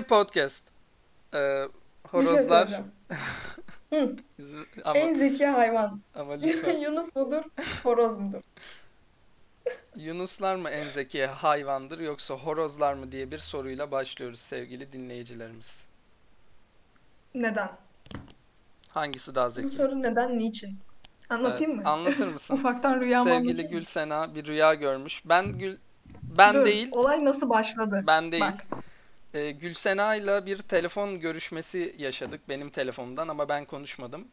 Hey podcast. Ee, şey horozlar. Bizim- ama, en zeki hayvan. ama lütfen. Yunus mudur? Horoz mudur? Yunuslar mı en zeki hayvandır yoksa horozlar mı diye bir soruyla başlıyoruz sevgili dinleyicilerimiz. Neden? Hangisi daha Bu zeki? soru neden, niçin? Anlatayım Evet, mı? anlatır mısın? Ufaktan rüyamı Sevgili mı? Gülsena bir rüya görmüş. Ben Gül ben Dur, değil, olay nasıl başladı? ben değil. Bak, Ee, Gülsena ile bir telefon görüşmesi yaşadık benim telefonumdan ama ben konuşmadım.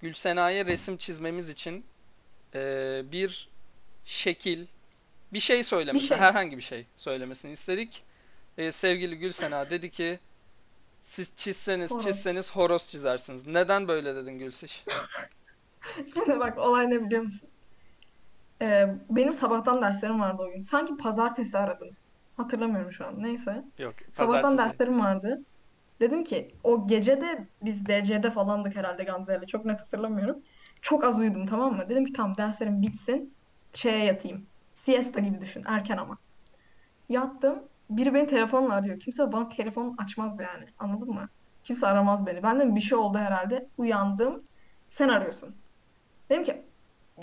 Gülsena'ya resim çizmemiz için ee, bir şekil, bir şey söylemesi, Bir şey. herhangi bir şey söylemesini istedik. Ee, sevgili Gülsena dedi ki siz çizseniz Horoz. çizseniz horoz çizersiniz. Neden böyle dedin Gülsiş? şimdi bak olay ne biliyor musun? Ee, benim sabahtan derslerim vardı o gün. Sanki pazartesi aradınız. Hatırlamıyorum şu an. Neyse. Yok, Sabahtan pazartesi. derslerim vardı. Dedim ki o gece de biz DC'de falandık herhalde Gamze'yle. Çok net hatırlamıyorum. Çok az uyudum tamam mı? Dedim ki tamam derslerim bitsin. Şeye yatayım. Siesta gibi düşün. Erken ama. Yattım. Biri beni telefonla arıyor. Kimse bana telefon açmaz yani. Anladın mı? Kimse aramaz beni. Ben de bir şey oldu herhalde. Uyandım. Sen arıyorsun. Dedim ki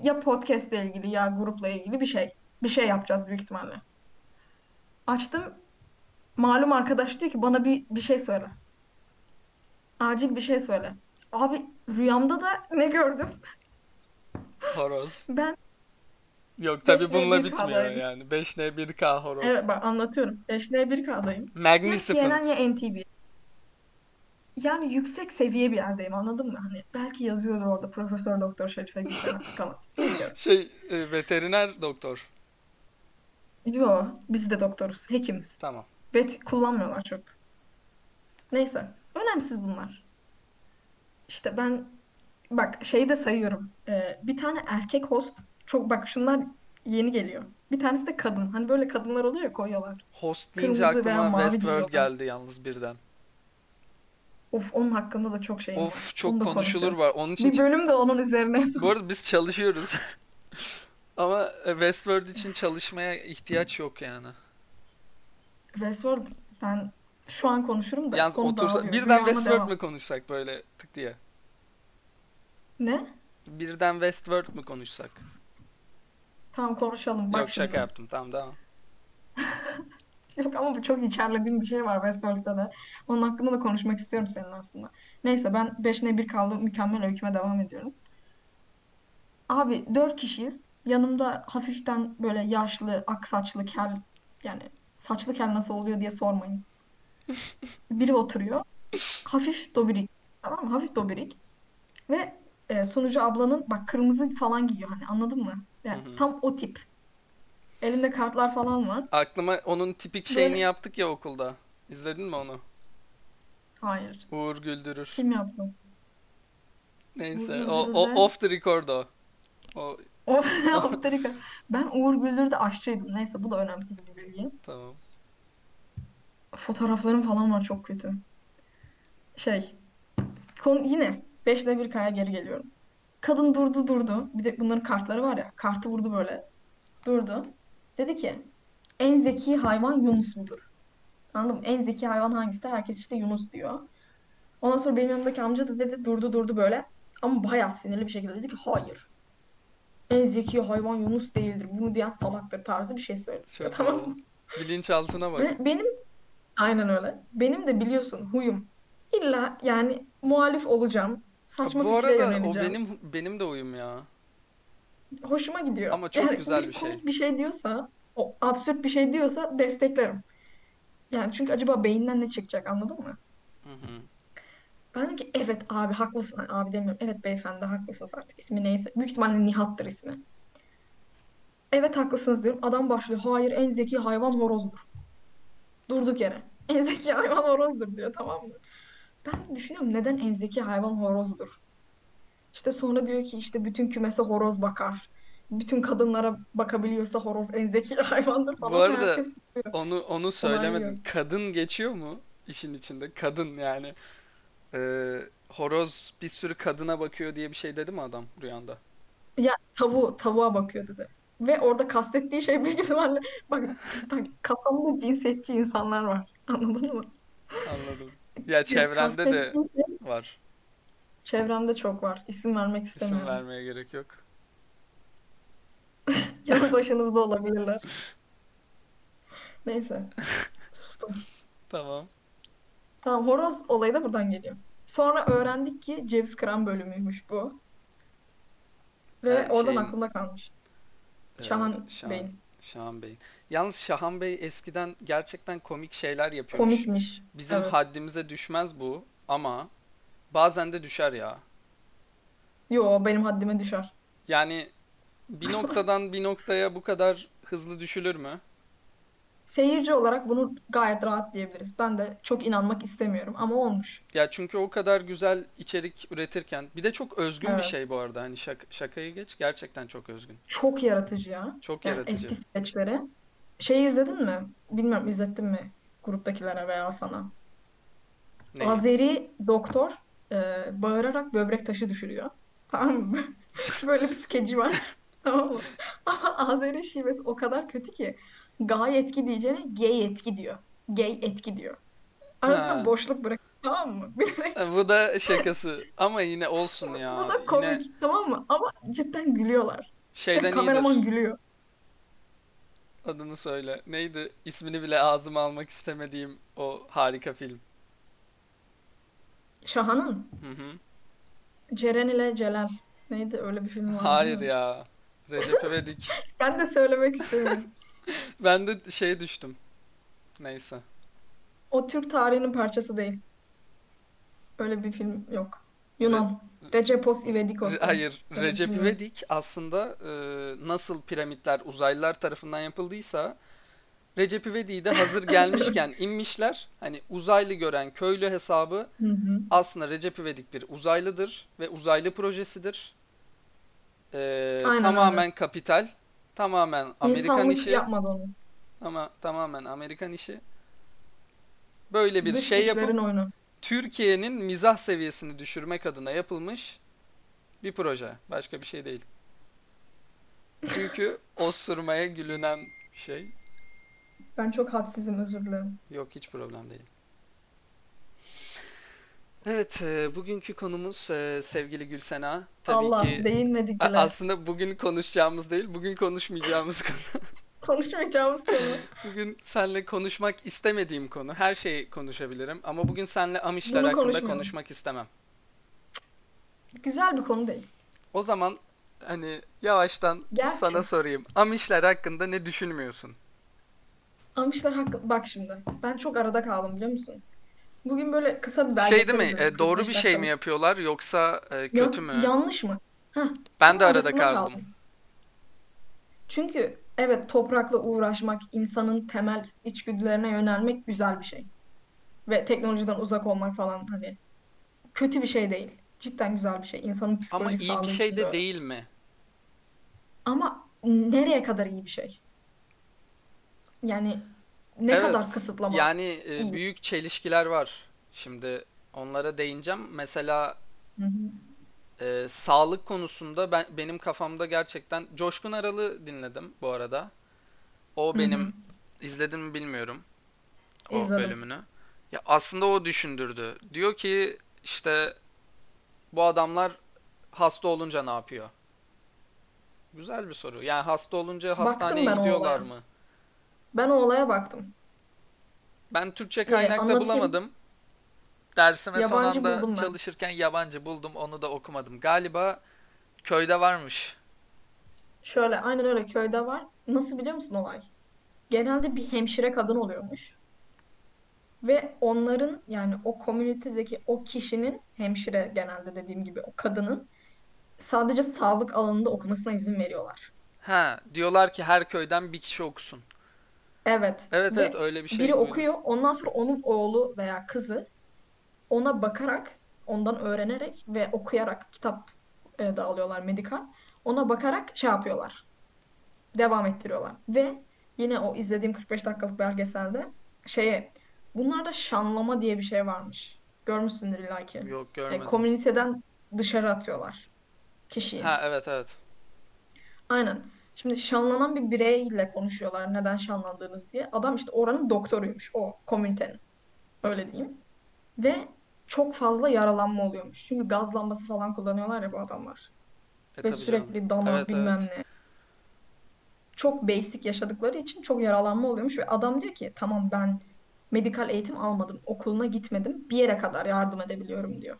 ya podcast ile ilgili ya grupla ilgili bir şey. Bir şey yapacağız büyük ihtimalle. Açtım. Malum arkadaş diyor ki bana bir bir şey söyle. Acil bir şey söyle. Abi rüyamda da ne gördüm? Horoz. Ben Yok tabii 5N1 bununla bitmiyor yani. 5N1K horoz. evet bak anlatıyorum. 5N1K'dayım. Ya Magnificent. CNN ya NTV. Yani yüksek seviye bir yerdeyim anladın mı? Hani belki yazıyordur orada Profesör Doktor Şerife Gülseren. Bilmiyorum. Şey e, veteriner doktor. Yo biz de doktoruz. Hekimiz. Tamam. Bet kullanmıyorlar çok. Neyse. Önemsiz bunlar. İşte ben bak şeyi de sayıyorum. Ee, bir tane erkek host çok bak şunlar yeni geliyor. Bir tanesi de kadın. Hani böyle kadınlar oluyor ya koyuyorlar. Host deyince Kırmızı aklıma Westworld geldi yalnız birden. Of onun hakkında da çok şeyim var. Of çok Onu da konuşulur konuşacağız. var. Onun için Bir bölüm de onun üzerine. bu arada biz çalışıyoruz. Ama e, Westworld için çalışmaya ihtiyaç yok yani. Westworld ben şu an konuşurum da Yalnız otursa birden Westworld mı konuşsak böyle tık diye? Ne? Birden Westworld mı konuşsak? Tamam konuşalım. Bak Yok şaka şimdi. yaptım. Tamam devam. Yok ama bu çok içerlediğim bir şey var Westworld'da da. Onun hakkında da konuşmak istiyorum senin aslında. Neyse ben 5 ne 1 kaldım. Mükemmel öyküme devam ediyorum. Abi 4 kişiyiz. Yanımda hafiften böyle yaşlı, ak saçlı kel yani saçlı kel nasıl oluyor diye sormayın. Biri oturuyor. Hafif dobirik. Tamam mı? Hafif dobirik. Ve e, sunucu ablanın bak kırmızı falan giyiyor hani anladın mı? Yani Hı hı. tam o tip. Elinde kartlar falan var. Aklıma onun tipik şeyini Böyle yaptık ya okulda. İzledin mi onu? hayır. Uğur Güldürür. Kim yaptı? Uğur Neyse o, o off the record o. O o Amerika. Ben Uğur Güldür'de aşçıydım. Neyse bu da önemsiz bir bilgi. tamam. Fotoğraflarım falan var çok kötü. Şey, konu yine 5'te bir kaya geri geliyorum. Kadın durdu durdu. Bir de bunların kartları var ya. Kartı vurdu böyle. Durdu. Dedi ki en zeki hayvan Yunus mudur? Anladın mı? En zeki hayvan hangisidir? Herkes işte Yunus diyor. Ondan sonra benim yanımdaki amca da dedi durdu durdu böyle. Ama bayağı sinirli bir şekilde dedi ki hayır. En zeki hayvan Yunus değildir. Bunu diyen salaktır tarzı bir şey söyledi. Çok Tamam mı? Bilinçaltına bak. Benim aynen öyle. Benim de biliyorsun huyum. İlla yani muhalif olacağım. Ha, Saçma bu fikre arada o benim benim de uyum ya. Hoşuma gidiyor. Ama çok Yani güzel biri bir şey. bir şey diyorsa, o absürt bir şey diyorsa desteklerim. Yani çünkü acaba beyinden ne çıkacak anladın mı? Hı hı. Ben dedim ki evet abi haklısın. Abi demiyorum. Evet beyefendi haklısınız artık. İsmi neyse. Büyük ihtimalle Nihat'tır ismi. Evet haklısınız diyorum. Adam başlıyor. Hayır en zeki hayvan horozdur. Durduk yere. En zeki hayvan horozdur diyor tamam mı? Ben düşünüyorum neden en zeki hayvan horozdur? İşte sonra diyor ki işte bütün kümese horoz bakar. Bütün kadınlara bakabiliyorsa horoz en zeki hayvandır Bu falan. arada Herkes susuyor. onu onu söylemedin. Kadın geçiyor mu işin içinde? Kadın yani. Ee, horoz bir sürü kadına bakıyor diye bir şey dedi mi adam rüyanda? Ya tavuğu, tavuğa bakıyor dedi. Ve orada kastettiği şey büyük ihtimalle bak, bak kafamda cinsiyetçi insanlar var. Anladın mı? Anladım. Ya çevrende de şey var. çevremde çok var. İsim vermek İsim istemiyorum. vermeye gerek yok. Yanı başınızda olabilirler. Neyse. Sustum. Tamam. Tamam horoz olayı da buradan geliyor. Sonra öğrendik ki ceviz kıran bölümüymüş bu. Ve Evet, oradan şeyin aklımda kalmış. Şahan Şahan, Bey'in. Şahan Bey. Yalnız Şahan Bey eskiden gerçekten komik şeyler yapıyormuş. Komikmiş. Bizim Evet. haddimize düşmez bu ama bazen de düşer ya. Yo benim haddime düşer. Yani bir noktadan bir noktaya bu kadar hızlı düşülür mü? Seyirci olarak bunu gayet rahat diyebiliriz. Ben de çok inanmak istemiyorum ama olmuş. Ya çünkü o kadar güzel içerik üretirken bir de çok özgün bir Evet. şey bu arada. Hani şak- şakayı geç gerçekten çok özgün. Çok yaratıcı ya. Çok Yani yaratıcı. eski skeçleri. Şeyi izledin mi? Bilmiyorum izlettin mi gruptakilere veya sana. Neyi? Azeri doktor e, bağırarak böbrek taşı düşürüyor. Tamam mı? Böyle bir skeci var. Tamam mı? Ama Azeri şivesi o kadar kötü ki gay etki diyeceğine gay etki diyor. Gay etki diyor. Arada Ha. boşluk bırak. Tamam mı? Bilerek. E, Bu da şakası. Ama yine olsun Bu ya. da Yine komik. Tamam mı? Ama cidden gülüyorlar. şeyden Kameraman iyidir. gülüyor. Adını söyle. Neydi? İsmini bile ağzıma almak istemediğim o harika film. Şahan'ın Hı hı. Ceren ile Celal. Neydi? Öyle bir film vardı Hayır ya. Recep İvedik. Ben de söylemek istemiyorum. Ben de şeye düştüm. Neyse. O Türk tarihinin parçası değil. Öyle bir film yok. Re- Yunan. Recepos İvedikos. Hayır, Öyle Recep film yok. İvedik aslında e, nasıl piramitler uzaylılar tarafından yapıldıysa Recep İvedik'i de hazır gelmişken inmişler. Hani uzaylı gören köylü hesabı Hı hı. aslında Recep İvedik bir uzaylıdır ve uzaylı projesidir. E, Aynen öyle. tamamen kapital, tamamen Amerikan İnsanlık işi yapmadı onu. ama tamamen Amerikan işi. Böyle bir Dış şey yapıp oyunu. Türkiye'nin mizah seviyesini düşürmek adına yapılmış bir proje. Başka bir şey değil. Çünkü osurmaya gülünen şey. Ben çok hadsizim özür dilerim. Yok hiç problem değil. Evet, e, bugünkü konumuz e, sevgili Gülsena. Tabii Allah ki değinmedik bile. aslında bugün konuşacağımız değil, bugün konuşmayacağımız konu. Konuşmayacağımız konu. Bugün seninle konuşmak istemediğim konu. Her şeyi konuşabilirim ama bugün seninle Amişler Bunu hakkında konuşmak istemem. Güzel bir konu değil. O zaman hani yavaştan Gerçi sana sorayım. Amişler hakkında ne düşünmüyorsun? Amişler hakkı... Bak şimdi. Ben çok arada kaldım biliyor musun? Bugün böyle kısa bir Şey belgesel değil mi? e, doğru 45 bir şey mi yapıyorlar yoksa e, kötü mü? yanlış mı? Heh, Ben de arada kaldım. kaldım. Çünkü evet toprakla uğraşmak, insanın temel içgüdülerine yönelmek güzel bir şey. Ve teknolojiden uzak olmak falan hani kötü bir şey değil. Cidden güzel bir şey. İnsanın Ama psikolojik iyi bir şey de de öyle. değil mi? Ama nereye kadar iyi bir şey? Yani ne kadar Evet. kısıtlama Yani e, büyük çelişkiler var. Şimdi onlara değineceğim. Mesela Hı hı. e, sağlık konusunda ben benim kafamda gerçekten Coşkun Aral'ı dinledim bu arada. O Hı benim hı. izledim mi bilmiyorum o İzledim. bölümünü. Ya aslında o düşündürdü. Diyor ki işte bu adamlar hasta olunca ne yapıyor? Güzel bir soru. Yani hasta olunca hastaneye gidiyorlar mı? Ben o olaya baktım. Ben Türkçe Ee, kaynakta anlatayım. bulamadım. Dersime son Yabancı anda buldum ben. çalışırken yabancı buldum. Onu da okumadım. Galiba köyde varmış. Şöyle aynen öyle köyde var. Nasıl biliyor musun olay? Genelde bir hemşire kadın oluyormuş. Ve onların yani o komünitedeki o kişinin hemşire genelde dediğim gibi o kadının sadece sağlık alanında okumasına izin veriyorlar. Ha, diyorlar ki her köyden bir kişi okusun. Evet Evet evet ve öyle bir şey biri duydum. okuyor ondan sonra onun oğlu veya kızı ona bakarak ondan öğrenerek ve okuyarak kitap e, da alıyorlar medikal. Ona bakarak şey yapıyorlar. Devam ettiriyorlar. Ve yine o izlediğim 45 dakikalık belgeselde şeye bunlarda şanlama diye bir şey varmış. Görmüşsündür illa ki. Yok E, görmedim. komüniteden dışarı atıyorlar kişiyi. Ha evet evet. Aynen. Şimdi şanlanan bir bireyle konuşuyorlar neden şanlandığınız diye. Adam işte oranın doktoruymuş o komünitenin. Öyle diyeyim. Ve çok fazla yaralanma oluyormuş. Çünkü gaz lambası falan kullanıyorlar ya bu adamlar. E Ve sürekli dana Evet bilmem evet. ne. Çok basic yaşadıkları için çok yaralanma oluyormuş. Ve adam diyor ki tamam ben medikal eğitim almadım. Okuluna gitmedim. Bir yere kadar yardım edebiliyorum diyor.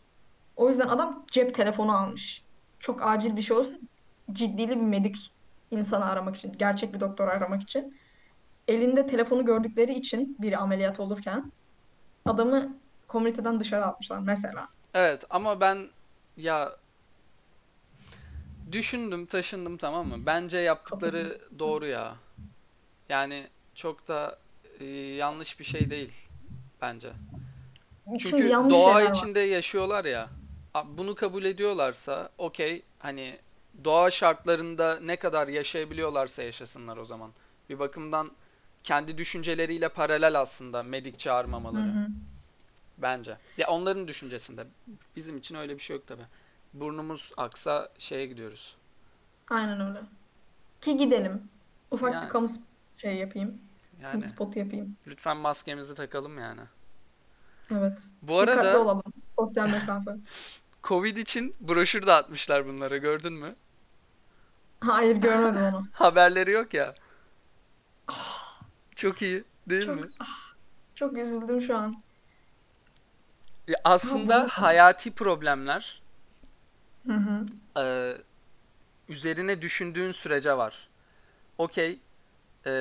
O yüzden adam cep telefonu almış. Çok acil bir şey olursa ciddili bir medik insanı aramak için, gerçek bir doktoru aramak için. Elinde telefonu gördükleri için biri ameliyat olurken adamı komüniteden dışarı atmışlar mesela. Evet ama ben ya düşündüm taşındım tamam mı? Bence yaptıkları doğru ya. Yani çok da e, yanlış bir şey değil bence. Şimdi Çünkü yanlış doğa şeyler var. içinde yaşıyorlar ya. Bunu kabul ediyorlarsa okey hani doğa şartlarında ne kadar yaşayabiliyorlarsa yaşasınlar o zaman. Bir bakımdan kendi düşünceleriyle paralel aslında medik Hı çağırmamaları hı. bence. Ya onların düşüncesinde. Bizim için öyle bir şey yok tabii. Burnumuz aksa şeye gidiyoruz. Aynen öyle. Ki gidelim. Ufak bir Yani kamu sp- şey yapayım. Kamu yani spotu yapayım. lütfen maskemizi takalım yani. Evet. Bu Dikkatli arada olalım. Sosyal mesafe. Covid için broşür dağıtmışlar bunlara gördün mü? Hayır görmedim onu. Haberleri yok ya. Çok iyi değil Çok mi? çok üzüldüm şu an. Ya Ha aslında bunu hayati problemler Hı hı. e, üzerine düşündüğün sürece var. Okey, e,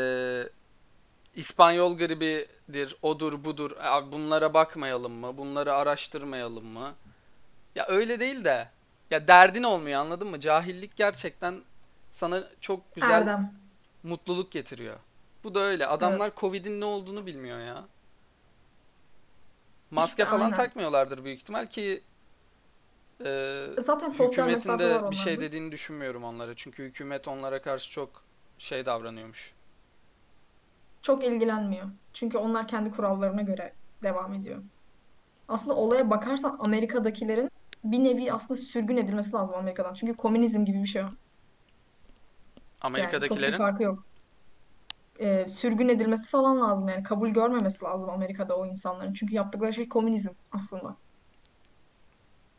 İspanyol gribidir, odur budur. Abi bunlara bakmayalım mı? Bunları araştırmayalım mı? Ya öyle değil de. Ya derdin olmuyor anladın mı? Cahillik gerçekten sana çok güzel Erdem. mutluluk getiriyor. Bu da öyle. Evet. Adamlar Covid'in ne olduğunu bilmiyor ya. Maske İşte falan aynen. takmıyorlardır büyük ihtimal ki e, Zaten sosyal hükümetin mesafe var de bir şey dediğini düşünmüyorum onlara. Çünkü hükümet onlara karşı çok şey davranıyormuş. Çok ilgilenmiyor. Çünkü onlar kendi kurallarına göre devam ediyor. Aslında olaya bakarsan Amerika'dakilerin bir nevi aslında sürgün edilmesi lazım Amerika'dan. Çünkü komünizm gibi bir şey o. Yani çok bir Amerika'dakilerin farkı yok. Ee, sürgün edilmesi falan lazım yani. Kabul görmemesi lazım Amerika'da o insanların. Çünkü yaptıkları şey komünizm aslında.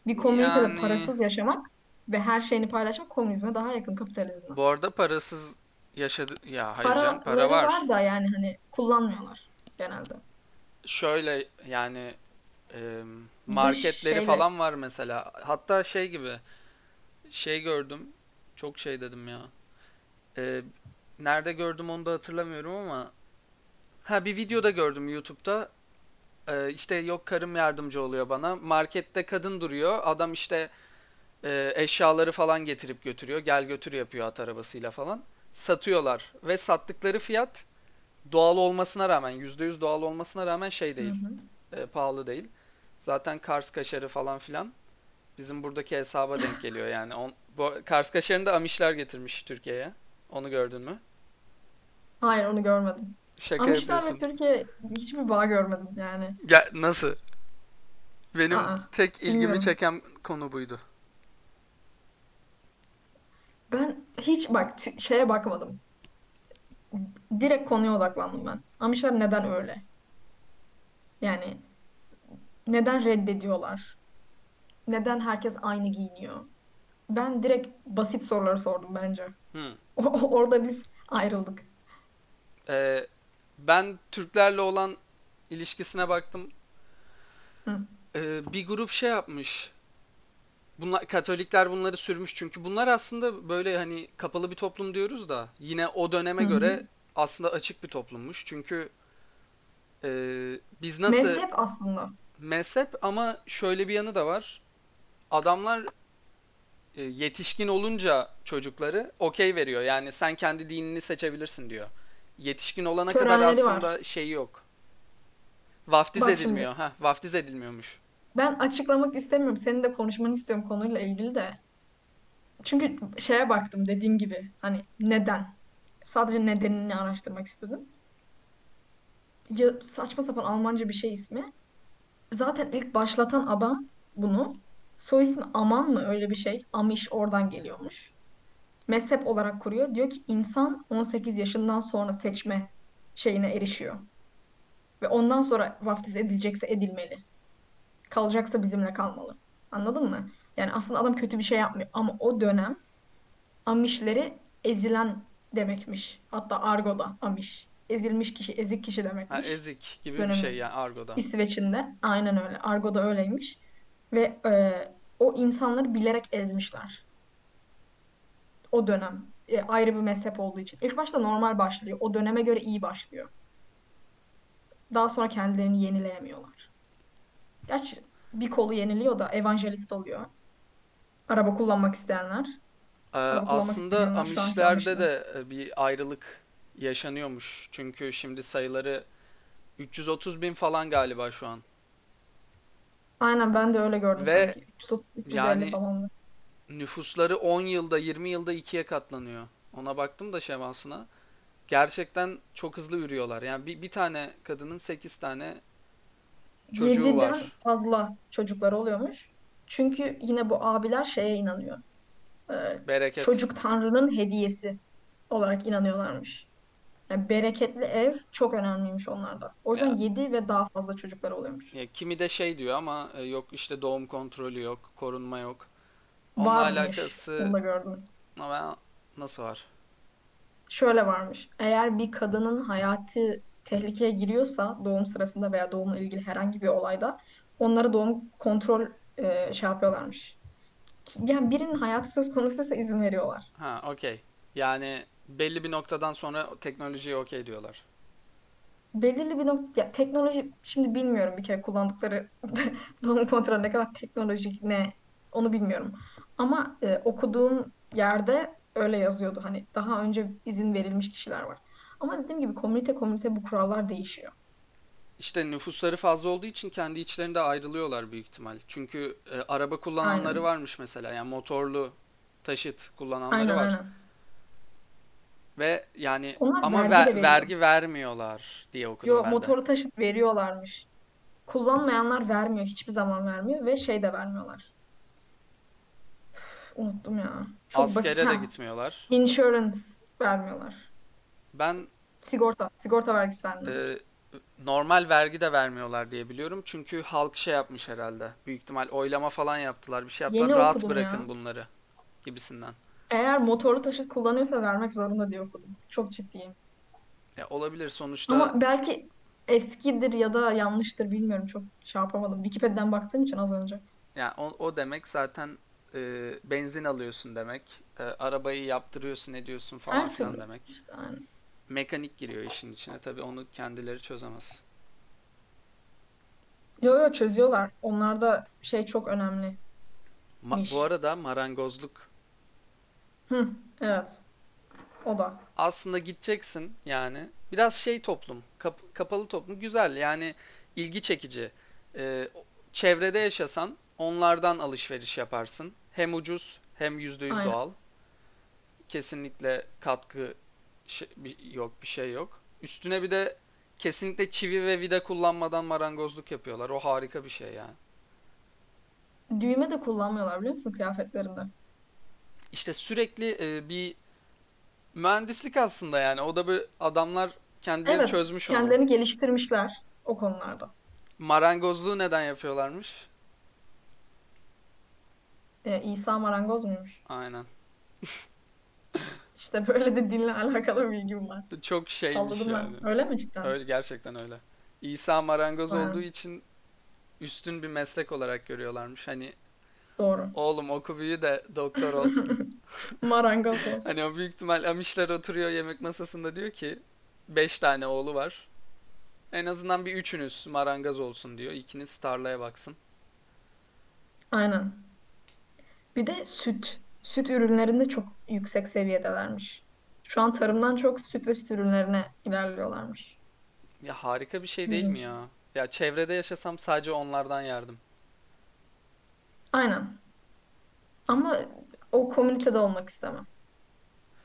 Bir komünitede yani parasız yaşamak ve her şeyini paylaşmak komünizme daha yakın kapitalizmden. bu arada parasız yaşadı ya hayır canım para var. var da yani hani kullanmıyorlar genelde. Şöyle yani e, marketleri şeyle falan var mesela. Hatta şey gibi şey gördüm. Çok şey dedim ya. E, nerede gördüm onu da hatırlamıyorum ama ha bir videoda gördüm YouTube'da. E, işte yok karım yardımcı oluyor bana. Markette kadın duruyor. Adam işte e, eşyaları falan getirip götürüyor. Gel götür yapıyor at arabasıyla falan. Satıyorlar ve sattıkları fiyat doğal olmasına rağmen %100 doğal olmasına rağmen şey Hı değil. hı. e, pahalı değil. Zaten Kars kaşarı falan filan bizim buradaki hesaba denk geliyor yani. On, bu Kars kaşarını da Amişler getirmiş Türkiye'ye. Onu gördün mü? Hayır onu görmedim. Şaka Amişler ve. Türkiye hiçbir bağ görmedim yani. Ya nasıl? Benim Aa, tek ilgimi bilmiyorum. çeken konu buydu. Ben hiç bak tü- şeye bakmadım. Direkt konuya odaklandım ben. Amişler neden öyle? Yani neden reddediyorlar? Neden herkes aynı giyiniyor? Ben direkt basit soruları sordum bence. Hmm. Orada biz ayrıldık. Ee, ben Türklerle olan ilişkisine baktım. Hı. Ee, bir grup şey yapmış. Bunlar Katolikler bunları sürmüş çünkü bunlar aslında böyle hani kapalı bir toplum diyoruz da yine o döneme hı. göre aslında açık bir toplummuş. Çünkü e, biz nasıl Mezhep aslında. mezhep ama şöyle bir yanı da var. Adamlar yetişkin olunca çocukları okey veriyor. Yani sen kendi dinini seçebilirsin diyor. Yetişkin olana kadar Törenleri var. aslında şey yok. Vaftiz Bak şimdi edilmiyor. Ha, vaftiz edilmiyormuş. ben açıklamak istemiyorum. Senin de konuşmanı istiyorum konuyla ilgili de. Çünkü şeye baktım dediğim gibi hani neden? Sadece nedenini araştırmak istedim. Ya, saçma sapan Almanca bir şey ismi. Zaten ilk başlatan adam bunu. Soy ismi Aman mı öyle bir şey. Amish oradan geliyormuş. Mezhep olarak kuruyor. Diyor ki insan 18 yaşından sonra seçme şeyine erişiyor. Ve ondan sonra vaftiz edilecekse edilmeli. Kalacaksa bizimle kalmalı. Anladın mı? Yani aslında adam kötü bir şey yapmıyor. Ama o dönem Amişleri ezilen demekmiş. Hatta argoda Amiş. Ezilmiş kişi, ezik kişi Ha, demekmiş. ezik gibi bir şey yani argoda. İsveç'in de aynen öyle. Argo'da öyleymiş. Ve e, o insanları bilerek ezmişler. O dönem. E, ayrı bir mezhep olduğu için. İlk başta normal başlıyor. O döneme göre iyi başlıyor. Daha sonra kendilerini yenileyemiyorlar. Gerçi bir kolu yeniliyor da evangelist oluyor. Araba kullanmak isteyenler. Ee, Araba kullanmak aslında anki Amişler'de Amişler. de e, bir ayrılık yaşanıyormuş. Çünkü şimdi sayıları 330 bin falan galiba şu an. Aynen ben de öyle gördüm Ve sanki. 330, 350 yani falandı. nüfusları 10 yılda 20 yılda ikiye katlanıyor. Ona baktım da şemasına. Gerçekten çok hızlı ürüyorlar. Yani bir, bir tane kadının 8 tane çocuğu 7'den var. fazla çocukları oluyormuş. Çünkü yine bu abiler şeye inanıyor. Ee, Bereket. çocuk Tanrı'nın hediyesi olarak inanıyorlarmış. Yani bereketli ev çok önemliymiş onlarda. O yüzden Ya, 7 ve daha fazla çocukları oluyormuş. ya kimi de şey diyor ama e, yok işte doğum kontrolü yok, korunma yok. Onunla Varmış. Onu alakası da gördüm. ama nasıl var? Şöyle varmış. Eğer bir kadının hayatı tehlikeye giriyorsa doğum sırasında veya doğumla ilgili herhangi bir olayda onlara doğum kontrol e, şey yapıyorlarmış. Yani birinin hayatı söz konusuysa izin veriyorlar. Ha, okey. Yani belli bir noktadan sonra teknolojiye okey diyorlar. Belirli bir nokta, ya teknoloji şimdi bilmiyorum bir kere kullandıkları doğum kontrolü ne kadar teknolojik ne onu bilmiyorum. Ama e, okuduğum yerde öyle yazıyordu. Hani daha önce izin verilmiş kişiler var. Ama dediğim gibi komünite komünite bu kurallar değişiyor. İşte nüfusları fazla olduğu için kendi içlerinde ayrılıyorlar büyük ihtimal. Çünkü e, araba kullananları Aynen. varmış mesela. Yani motorlu taşıt kullananları Aynen var. aynen. Ve yani Onlar ama vergi ver- veriyor. vergi vermiyorlar diye okudum Yo ben de. motorlu taşıt veriyorlarmış. Kullanmayanlar vermiyor. Hiçbir zaman vermiyor ve şey de vermiyorlar. Üf, unuttum ya. Çok basit. Askere de Ha, gitmiyorlar. insurance vermiyorlar. Ben Sigorta. Sigorta vergisi vermiyorlar. e, normal vergi de vermiyorlar diye biliyorum. Çünkü halk şey yapmış herhalde. Büyük ihtimal oylama falan yaptılar. Bir şey yaptılar. Yeni Rahat bırakın ya. bunları gibisinden. Eğer motorlu taşıt kullanıyorsa vermek zorunda diye okudum. Çok ciddiyim. Ya olabilir sonuçta Ama belki eskidir ya da yanlıştır bilmiyorum. Çok şey yapamadım. Wikipedia'dan baktığım için az önce. Yani o, o demek zaten e, benzin alıyorsun demek. E, arabayı yaptırıyorsun ediyorsun falan Her filan türlü. demek. İşte aynen. Mekanik giriyor işin içine. Tabii onu kendileri çözemez. Yo yo çözüyorlar. Onlarda şey çok önemliymiş. Ma- bu arada marangozluk Hı, evet. O da. aslında gideceksin yani. Biraz şey toplum, kap- kapalı toplum güzel yani ilgi çekici. E, çevrede yaşasan onlardan alışveriş yaparsın. Hem ucuz hem %100 Aynen. doğal. Kesinlikle katkı şey- bir- yok, bir şey yok. Üstüne bir de kesinlikle çivi ve vida kullanmadan marangozluk yapıyorlar. O harika bir şey yani. Düğme de kullanmıyorlar biliyor musun kıyafetlerinde? İşte sürekli e, bir mühendislik aslında yani. O da bir adamlar kendileri Evet. çözmüş onu. Kendilerini geliştirmişler o konularda. Marangozluğu neden yapıyorlarmış? Ee, İsa marangoz muymuş? Aynen. İşte böyle de dinle alakalı bir bilgim var. Çok şeymiş Salladım yani. ben. Öyle mi cidden? Öyle gerçekten öyle. İsa marangoz olduğu Ha, için üstün bir meslek olarak görüyorlarmış. Hani doğru. oğlum oku büyü de doktor ol. Marangoz ol. Hani o büyük ihtimal Amişler oturuyor yemek masasında diyor ki 5 tane oğlu var. En azından bir üçünüz marangoz olsun diyor. İkiniz tarlaya baksın. Aynen. Bir de süt. Süt ürünlerinde çok yüksek seviyedelermiş. Şu an tarımdan çok süt ve süt ürünlerine ilerliyorlarmış. Ya harika bir şey değil mi ya? Ya çevrede yaşasam sadece onlardan yardım. Aynen. Ama o komünitede olmak istemem.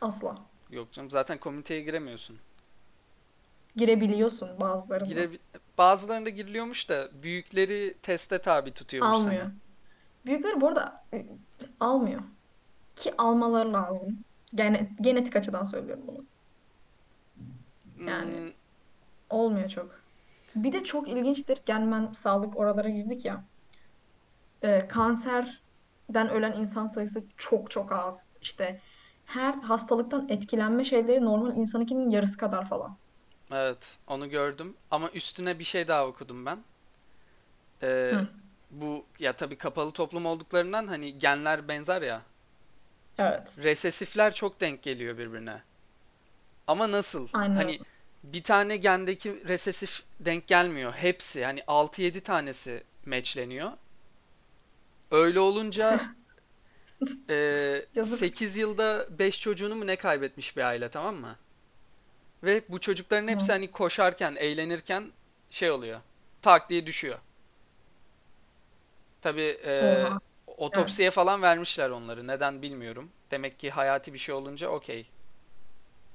Asla. Yok canım zaten komiteye giremiyorsun. Girebiliyorsun bazılarında. Gire, bazılarında giriliyormuş da büyükleri teste tabi tutuyormuş seni. Almıyor. Büyükleri bu arada e, almıyor. Ki almaları lazım. Gene, genetik açıdan söylüyorum bunu. Yani Hmm, olmuyor çok. Bir de çok ilginçtir. Yani ben sağlık oralara girdik ya. Ee, kanserden ölen insan sayısı çok çok az. İşte her hastalıktan etkilenme şeyleri normal insanınkinin yarısı kadar falan. Evet, onu gördüm. Ama üstüne bir şey daha okudum ben. Ee, Hı, bu ya tabii kapalı toplum olduklarından hani genler benzer ya. evet. Resesifler çok denk geliyor birbirine. Ama nasıl? Aynen Hani bir tane gendeki resesif denk gelmiyor. Hepsi hani altı yedi tanesi matchleniyor. Öyle olunca e, Yazık. 8 yılda 5 çocuğunu mu ne kaybetmiş bir aile tamam mı? Ve bu çocukların hepsi Hı. hani koşarken, eğlenirken şey oluyor. Tak diye düşüyor. Tabii e, Oha. Evet. otopsiye falan vermişler onları. Neden bilmiyorum. Demek ki hayati bir şey olunca okey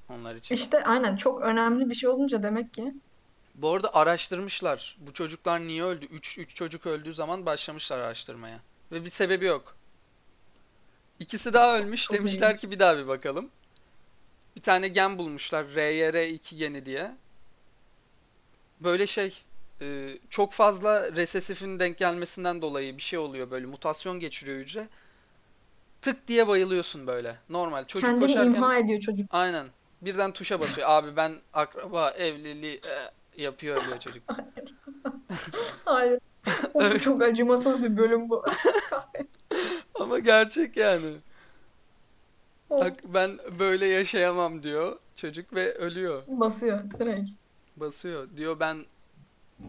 onlar için. İşte aynen çok önemli bir şey olunca demek ki Bu arada araştırmışlar. Bu çocuklar niye öldü? 3 3 çocuk öldüğü zaman başlamışlar araştırmaya. Ve bir sebebi yok. İkisi daha ölmüş. Demişler ki bir daha bir bakalım. Bir tane gen bulmuşlar. RYR2 geni diye. Böyle şey e, çok fazla resesifin denk gelmesinden dolayı bir şey oluyor böyle mutasyon geçiriyor hücre. Tık diye bayılıyorsun böyle. Normal çocuk Kendini koşarken imha ediyor çocuk. aynen birden tuşa basıyor. Abi ben akraba evliliği e, yapıyor ölüyor çocuk. Hayır. Hayır. Of çok acımasız bir bölüm bu. Ama gerçek yani. Bak ben böyle yaşayamam diyor çocuk ve ölüyor. Basıyor direkt. Basıyor. Diyor ben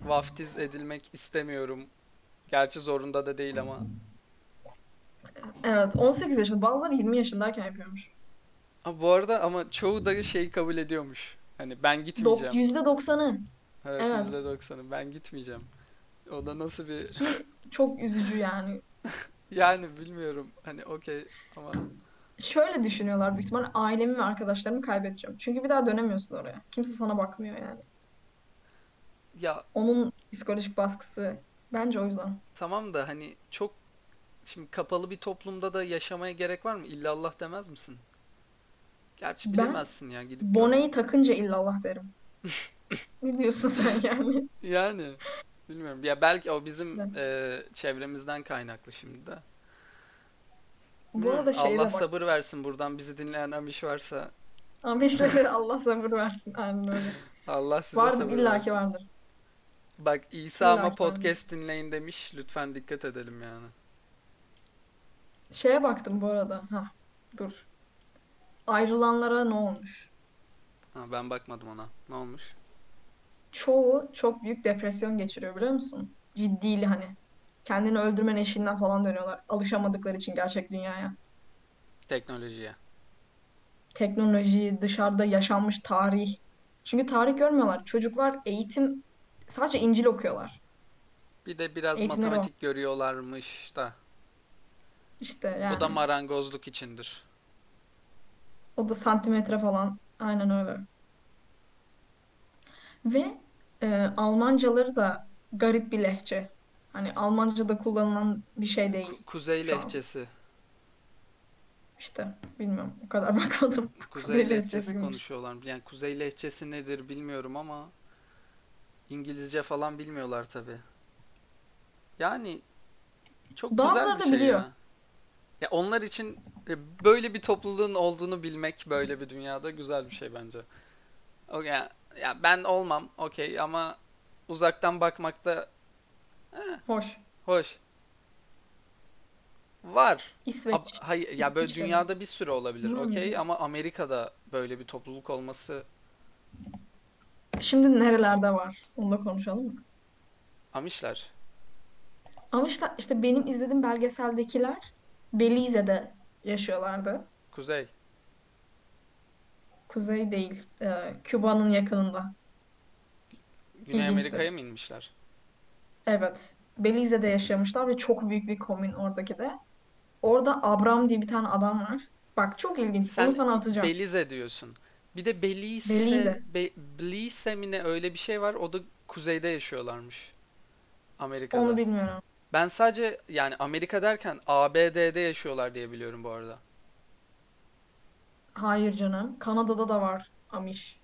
vaftiz edilmek istemiyorum. Gerçi zorunda da değil ama. Evet 18 yaşında bazıları 20 yaşındayken yapıyormuş. Ama bu arada ama çoğu da şey kabul ediyormuş. Hani ben Dok gitmeyeceğim. %90'ı. Evet Evet. %90'ı ben gitmeyeceğim. O da nasıl bir Ki çok üzücü yani. yani bilmiyorum. Hani okey ama Şöyle düşünüyorlar büyük ihtimalle ailemi ve arkadaşlarımı kaybedeceğim. Çünkü bir daha dönemiyorsun oraya. Kimse sana bakmıyor yani. ya Onun psikolojik baskısı bence o yüzden. tamam da hani çok şimdi kapalı bir toplumda da yaşamaya gerek var mı? İlla Allah demez misin? Gerçi Ben bilemezsin ya gidip boneyi takınca illallah derim. Ne diyorsun sen yani? Yani bilmiyorum. Ya belki o bizim İşte. e, çevremizden kaynaklı şimdi de. Bu arada Allah bak. sabır versin buradan bizi dinleyen Amiş varsa Amişlere Allah sabır versin. Aynen öyle. Allah size Vardır sabır illaki versin. vardır. Bak İsa ama İllaki vardır. podcast dinleyin demiş. Lütfen dikkat edelim yani. Şeye baktım bu arada. Ha, dur. Ayrılanlara ne olmuş? Ha, ben bakmadım ona. Ne olmuş? Çoğu çok büyük depresyon geçiriyor biliyor musun? Ciddili hani. Kendini öldürme eşiğinden falan dönüyorlar. Alışamadıkları için gerçek dünyaya. Teknolojiye. Teknoloji, dışarıda yaşanmış tarih. Çünkü tarih görmüyorlar. Çocuklar eğitim sadece İncil okuyorlar. Bir de biraz Eğitimleri o. matematik görüyorlarmış da. İşte O da yani. marangozluk içindir. O da santimetre falan. Aynen öyle. Ve e, Almancaları da garip bir lehçe. Hani Almanca'da kullanılan bir şey değil Ku- Kuzey lehçesi. İşte bilmiyorum. O kadar bakmadım. Kuzey Kuzey lehçesi konuşuyorlar. Yani kuzey lehçesi nedir bilmiyorum ama İngilizce falan bilmiyorlar tabii. Yani çok güzel Bazıları bir da şey biliyor. ya. Ya onlar için e, böyle bir topluluğun olduğunu bilmek böyle bir dünyada güzel bir şey bence. O ya, ya ben olmam okey ama uzaktan bakmakta eh, Hoş. hoş. Var. Ab- İsveç. hayır ya böyle İsviçre dünyada bir sürü olabilir okey Hmm. ama Amerika'da böyle bir topluluk olması Şimdi nerelerde var? Onu da konuşalım mı? Amişler. Ama işte, işte benim izlediğim belgeseldekiler Belize'de yaşıyorlardı. Kuzey. Kuzey değil. e, Küba'nın yakınında. Güney İlginçti. Amerika'ya mı inmişler? Evet. Belize'de yaşamışlar ve çok büyük bir komün oradaki de. Orada Abram diye bir tane adam var. Bak çok ilginç. Onu Sen sana atacağım. Belize diyorsun. Bir de Belize, Belize. Be, Belize mi ne öyle bir şey var. O da kuzeyde yaşıyorlarmış. Onu Amerika'da. bilmiyorum. Ben sadece yani Amerika derken ABD'de yaşıyorlar diye biliyorum bu arada. Hayır canım. Kanada'da da var Amish.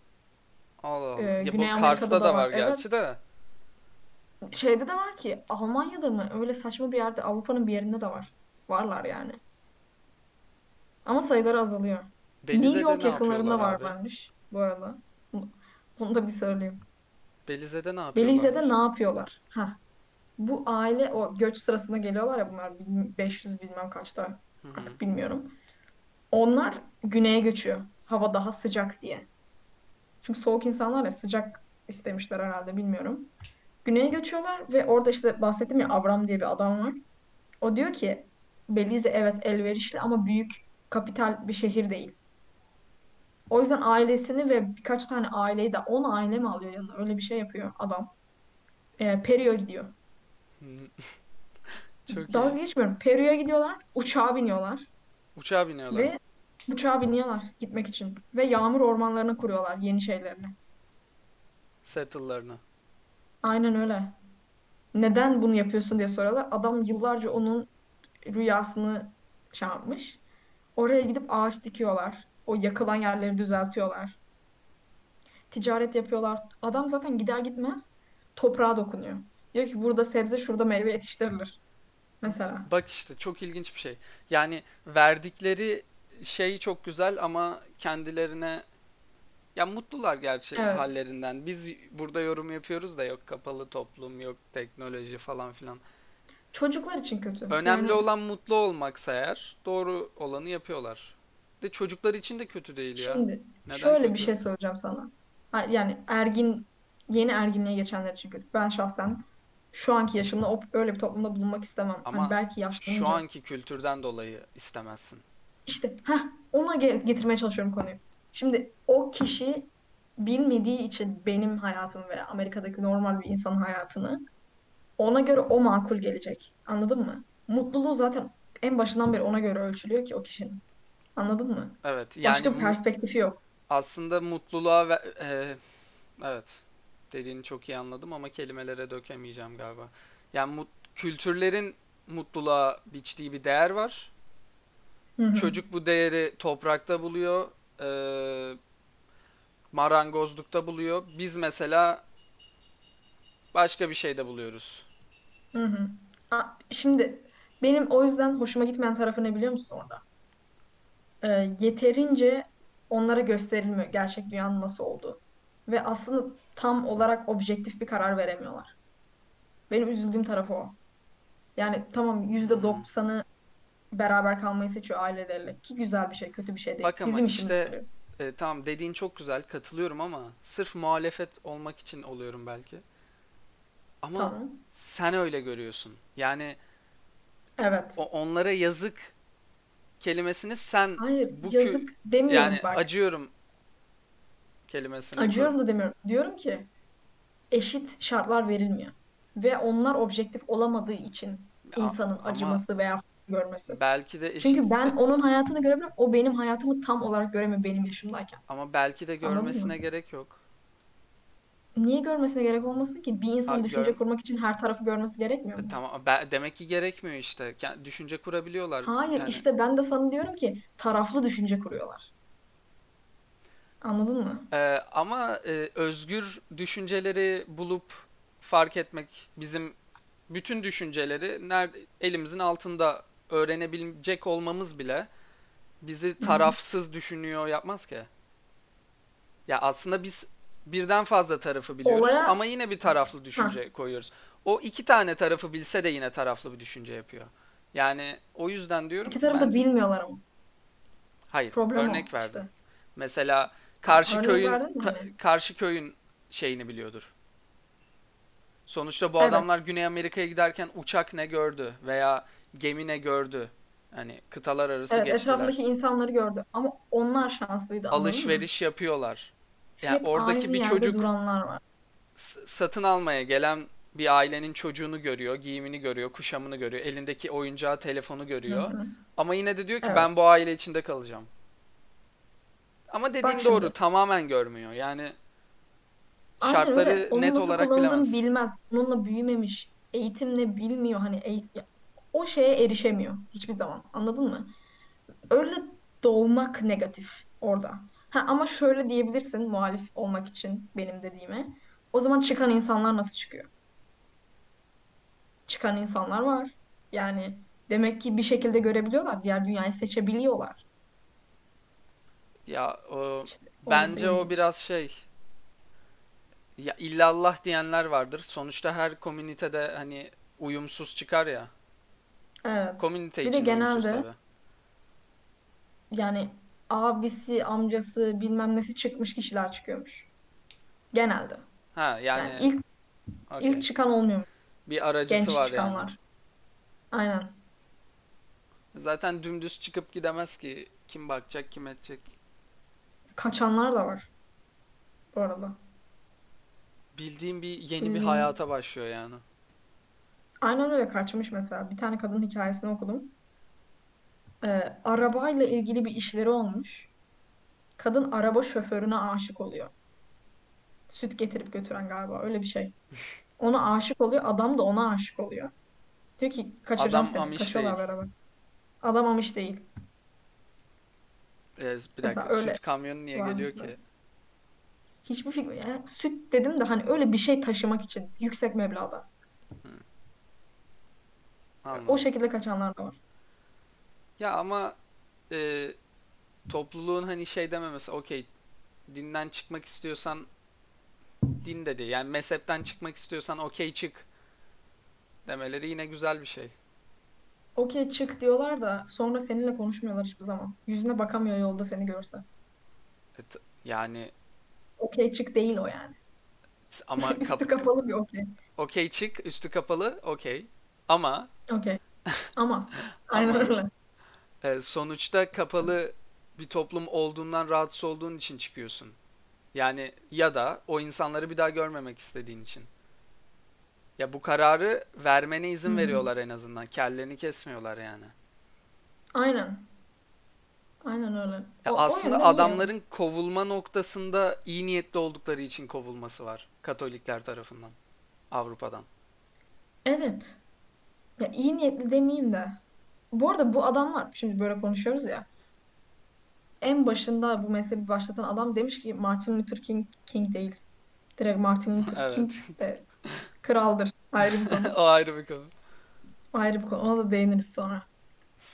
Allah Allah. Ee, Ya bu Güney Kars'ta Amerika'da da da var var. Gerçi de. şeyde de var ki Almanya'da mı öyle saçma bir yerde Avrupa'nın bir yerinde de var. Varlar yani. Ama sayıları azalıyor. New Belize'de York ne yakınlarında yapıyorlar abi? varlarmış bu arada. Bunu da bir söyleyeyim. Belize'de ne Belize'de yapıyorlarmış? ne yapıyorlar? Ha, bu aile o göç sırasında geliyorlar ya bunlar 500 bilmem kaçta Hı hı. artık bilmiyorum. Onlar güneye göçüyor. Hava daha sıcak diye. Çünkü soğuk insanlar ya sıcak istemişler herhalde bilmiyorum. Güneye göçüyorlar ve orada işte bahsettim ya Abram diye bir adam var. O diyor ki Belize evet elverişli ama büyük kapital bir şehir değil. O yüzden ailesini ve birkaç tane aileyi de 10 aile mi alıyor yanına öyle bir şey yapıyor adam. Ee, Peru'ya gidiyor. Hı, Çok iyi. Dalga geçmiyorum. Peru'ya gidiyorlar. Uçağa biniyorlar. Uçağa biniyorlar. Ve uçağa biniyorlar gitmek için. Ve yağmur ormanlarına kuruyorlar yeni şeylerini. Settle'larını. Aynen öyle. Neden bunu yapıyorsun diye soruyorlar. Adam yıllarca onun rüyasını şey yapmış. Oraya gidip ağaç dikiyorlar. O yakılan yerleri düzeltiyorlar. Ticaret yapıyorlar. Adam zaten gider gitmez toprağa dokunuyor. Diyor ki burada sebze, şurada meyve yetiştirilir. Mesela. Bak işte çok ilginç bir şey. Yani verdikleri şey çok güzel ama kendilerine ya mutlular gerçi Evet. hallerinden. Biz burada yorum yapıyoruz da yok kapalı toplum, yok teknoloji falan filan. Çocuklar için kötü. Önemli Yani olan mutlu olmaksa eğer doğru olanı yapıyorlar. De çocuklar için de kötü değil ya. şimdi şöyle bir kötü? şey söyleyeceğim sana. Yani ergin, yeni erginliğe geçenler için kötü. Ben şahsen şu anki yaşımda öyle bir toplumda bulunmak istemem. Hani Ama belki şu yaşlanınca. anki kültürden dolayı istemezsin. İşte heh, ona ge- getirmeye çalışıyorum konuyu. Şimdi o kişi bilmediği için benim hayatımı veya Amerika'daki normal bir insanın hayatını ona göre o makul gelecek. Anladın mı? Mutluluğu zaten en başından beri ona göre ölçülüyor ki o kişinin. Anladın mı? Evet yani Başka bir perspektifi yok. aslında mutluluğa ve e, evet dediğini çok iyi anladım ama kelimelere dökemeyeceğim galiba. Yani mut- kültürlerin mutluluğa biçtiği bir değer var. Hı hı. Çocuk bu değeri toprakta buluyor, e, marangozlukta buluyor. Biz mesela başka bir şeyde buluyoruz. Hı hı. A- Şimdi benim o yüzden hoşuma gitmeyen tarafı ne biliyor musun orada? Ee, yeterince onlara gösterilmiyor gerçek dünyanın nasıl olduğu. Ve aslında tam olarak objektif bir karar veremiyorlar. Benim üzüldüğüm tarafı o. Yani tamam yüzde doksanı beraber kalmayı seçiyor aileleriyle. Ki güzel bir şey, kötü bir şey değil. Bak ama Bizim işte e, tamam dediğin çok güzel katılıyorum ama sırf muhalefet olmak için oluyorum belki. Ama Tamam. sen öyle görüyorsun. Yani Evet. o, onlara yazık kelimesini sen Hayır, bu kü yazık demiyorum yani bak. acıyorum kelimesini. Acıyorum da demiyorum. Diyorum ki eşit şartlar verilmiyor. Ve onlar objektif olamadığı için insanın ama acıması veya görmesi. belki de Çünkü eşit ben onun hayatını görebilirim. O benim hayatımı tam olarak göremiyor benim yaşımdayken. ama belki de görmesine gerek yok. Niye görmesine gerek olmasın ki? Bir insanın düşünce gör kurmak için her tarafı görmesi gerekmiyor e, mu? tamam be- demek ki gerekmiyor işte. Ke- Düşünce kurabiliyorlar. Hayır, Yani işte ben de sana diyorum ki taraflı düşünce kuruyorlar. Anladın mı? Ee, ama e, özgür düşünceleri bulup fark etmek bizim bütün düşünceleri nerede elimizin altında öğrenebilecek olmamız bile bizi tarafsız düşünüyor yapmaz ki. Ya aslında biz birden fazla tarafı biliyoruz Olaya ama yine bir taraflı ha düşünce koyuyoruz. O iki tane tarafı bilse de yine taraflı bir düşünce yapıyor. Yani o yüzden diyorum iki ki tarafı da bence bilmiyorlar ama. hayır Problem örnek verdim. işte. Mesela karşı örnek köyün ta- karşı köyün şeyini biliyordur. Sonuçta bu Evet. adamlar Güney Amerika'ya giderken uçak ne gördü veya gemi ne gördü. Hani kıtalar arası Evet, geçtiler. etrafındaki insanları gördü. Ama onlar şanslıydı, mı? Alışveriş yapıyorlar. Yani Hep oradaki bir çocuk satın almaya gelen bir ailenin çocuğunu görüyor, giyimini görüyor, kuşamını görüyor, elindeki oyuncağı, telefonu Hı görüyor. hı. Ama yine de diyor ki Evet. ben bu aile içinde kalacağım. Ama Bak dediğin doğru, şimdi. tamamen görmüyor. Yani Aynen şartları net olarak bilemez. bilmez. Onunla büyümemiş. Eğitimle bilmiyor. Hani eğ- o şeye erişemiyor hiçbir zaman. Anladın mı? Öyle doğmak negatif orada. Ha, ama şöyle diyebilirsin muhalif olmak için benim dediğime. O zaman çıkan insanlar nasıl çıkıyor? çıkan insanlar var. Yani demek ki bir şekilde görebiliyorlar. Diğer dünyayı seçebiliyorlar. Ya o İşte bence o biraz şey ya illallah diyenler vardır. Sonuçta her komünitede hani uyumsuz çıkar ya. Evet. Komünite Bir de için uyumsuz genelde tabii. yani abisi, amcası, bilmem nesi çıkmış kişiler çıkıyormuş. Genelde. Ha Yani yani ilk ilk okey. çıkan olmuyor. Bir aracısı Genç var yani. çıkanlar. Aynen. Zaten dümdüz çıkıp gidemez ki. Kim bakacak, kim edecek. Kaçanlar da var bu arada. Bildiğim bir yeni bir Bildiğin. hayata başlıyor yani. Aynen öyle kaçmış mesela. Bir tane kadın hikayesini okudum. Ee, arabayla ilgili bir işleri olmuş. Kadın araba şoförüne aşık oluyor. Süt getirip götüren galiba öyle bir şey. Ona aşık oluyor. Adam da ona aşık oluyor. Diyor ki kaçıracağım Adam seni. amiş Kaçıyorlar değil. beraber. Adam amış değil. Ee, bir Mesela dakika, öyle süt kamyonu niye geliyor böyle. ki? Hiçbir fikrim. Yani süt dedim de hani öyle bir şey taşımak için yüksek meblağda. Hı, O anladım. şekilde kaçanlar da var. Ya ama e, topluluğun hani şey dememesi, okey, dinden çıkmak istiyorsan din dedi. Yani mezhepten çıkmak istiyorsan okey çık demeleri yine güzel bir şey. Okey çık diyorlar da sonra seninle konuşmuyorlar hiçbir zaman. Yüzüne bakamıyor yolda seni görse. E, t- yani Okey çık değil o yani. ama Üstü kap, kapalı bir okey. okey çık, üstü kapalı, okey. Ama Okey. Ama aynen öyle. e, sonuçta kapalı bir toplum olduğundan rahatsız olduğun için çıkıyorsun. Yani ya da o insanları bir daha görmemek istediğin için. Ya bu kararı vermene izin hı. veriyorlar en azından. Kelleni kesmiyorlar yani. Aynen. Aynen öyle. Ya O, o aslında iyi yani. adamların kovulma noktasında iyi niyetli oldukları için kovulması var. Katolikler tarafından. Avrupa'dan. Evet. Ya iyi niyetli demeyeyim de. Bu arada bu adamlar şimdi böyle konuşuyoruz ya. En başında bu mezhebi başlatan adam demiş ki Martin Luther King King değil. Direkt Martin Luther Evet. King de kraldır. Ayrı bir konu. O ayrı bir konu. Ayrı bir konu. Ona da değiniriz sonra.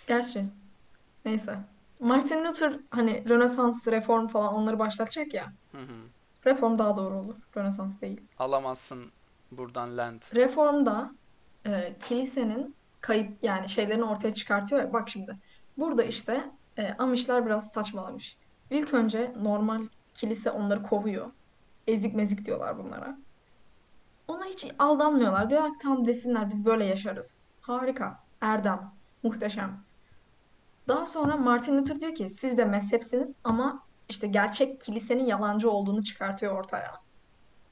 Gerçi neyse. Martin Luther hani Rönesans, reform falan onları başlatacak ya. Hı hı. Reform daha doğru olur. Rönesans değil. Alamazsın buradan land. Reformda e, kilisenin kayıp yani şeylerini ortaya çıkartıyor. Bak şimdi. Burada işte e, Amişler biraz saçmalamış. İlk önce normal kilise onları kovuyor. Ezik mezik diyorlar bunlara. Ona hiç aldanmıyorlar. Diyorlar ki tamam desinler biz böyle yaşarız. Harika. Erdem. Muhteşem. Daha sonra Martin Luther diyor ki siz de mezhepsiniz ama işte gerçek kilisenin yalancı olduğunu çıkartıyor ortaya.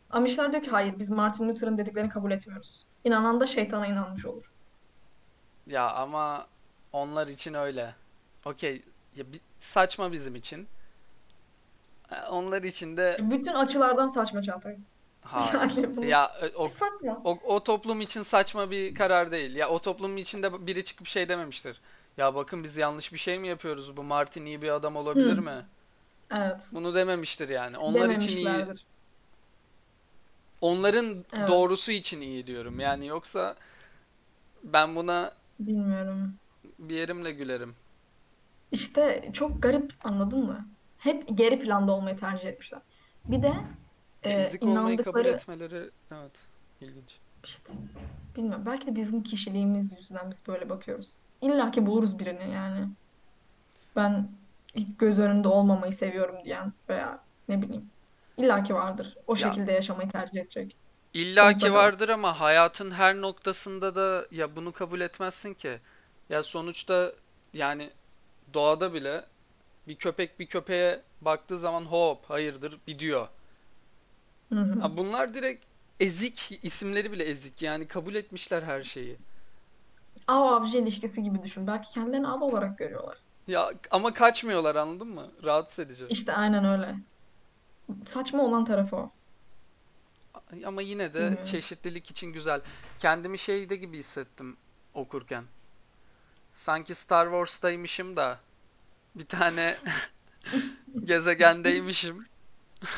Amişler diyor ki hayır biz Martin Luther'ın dediklerini kabul etmiyoruz. İnanan da şeytana inanmış olur. Ya ama onlar için öyle. Okey. Ya bir, saçma bizim için. E, Onlar için de Bütün açılardan saçma Çağatay. hayır. Yani bunu Ya e, e, o, saçma. o, o toplum için saçma bir karar değil. Ya o toplum içinde biri çıkıp şey dememiştir. Ya bakın biz yanlış bir şey mi yapıyoruz? Bu Martin iyi bir adam olabilir Hı, mi? evet. Bunu dememiştir yani. Onlar için iyi. Onların Evet. doğrusu için iyi diyorum. Yani yoksa ben buna Bilmiyorum. bir yerimle gülerim. İşte çok garip anladın mı? Hep geri planda olmayı tercih etmişler. Bir de Ya e, ezik olmayı kabul inandıkları etmeleri evet ilginç. işte bilmiyorum belki de bizim kişiliğimiz yüzünden biz böyle bakıyoruz. İlla ki buluruz birini yani. Ben hiç göz önünde olmamayı seviyorum diyen veya ne bileyim. İlla ki vardır. O Ya şekilde yaşamayı tercih edecek. illaki vardır ama hayatın her noktasında da ya bunu kabul etmezsin ki. Ya sonuçta yani doğada bile bir köpek bir köpeğe baktığı zaman hop hayırdır bir diyor. Hı hı. Bunlar direkt ezik isimleri bile ezik yani kabul etmişler her şeyi. Av avcı ilişkisi gibi düşün. Belki kendilerini av olarak görüyorlar. Ya ama kaçmıyorlar anladın mı? Rahatsız edici. İşte aynen öyle. Saçma olan tarafı o. Ama yine de Bilmiyorum. çeşitlilik için güzel. Kendimi şeyde gibi hissettim okurken. Sanki Star Wars'taymışım da bir tane gezegendeymişim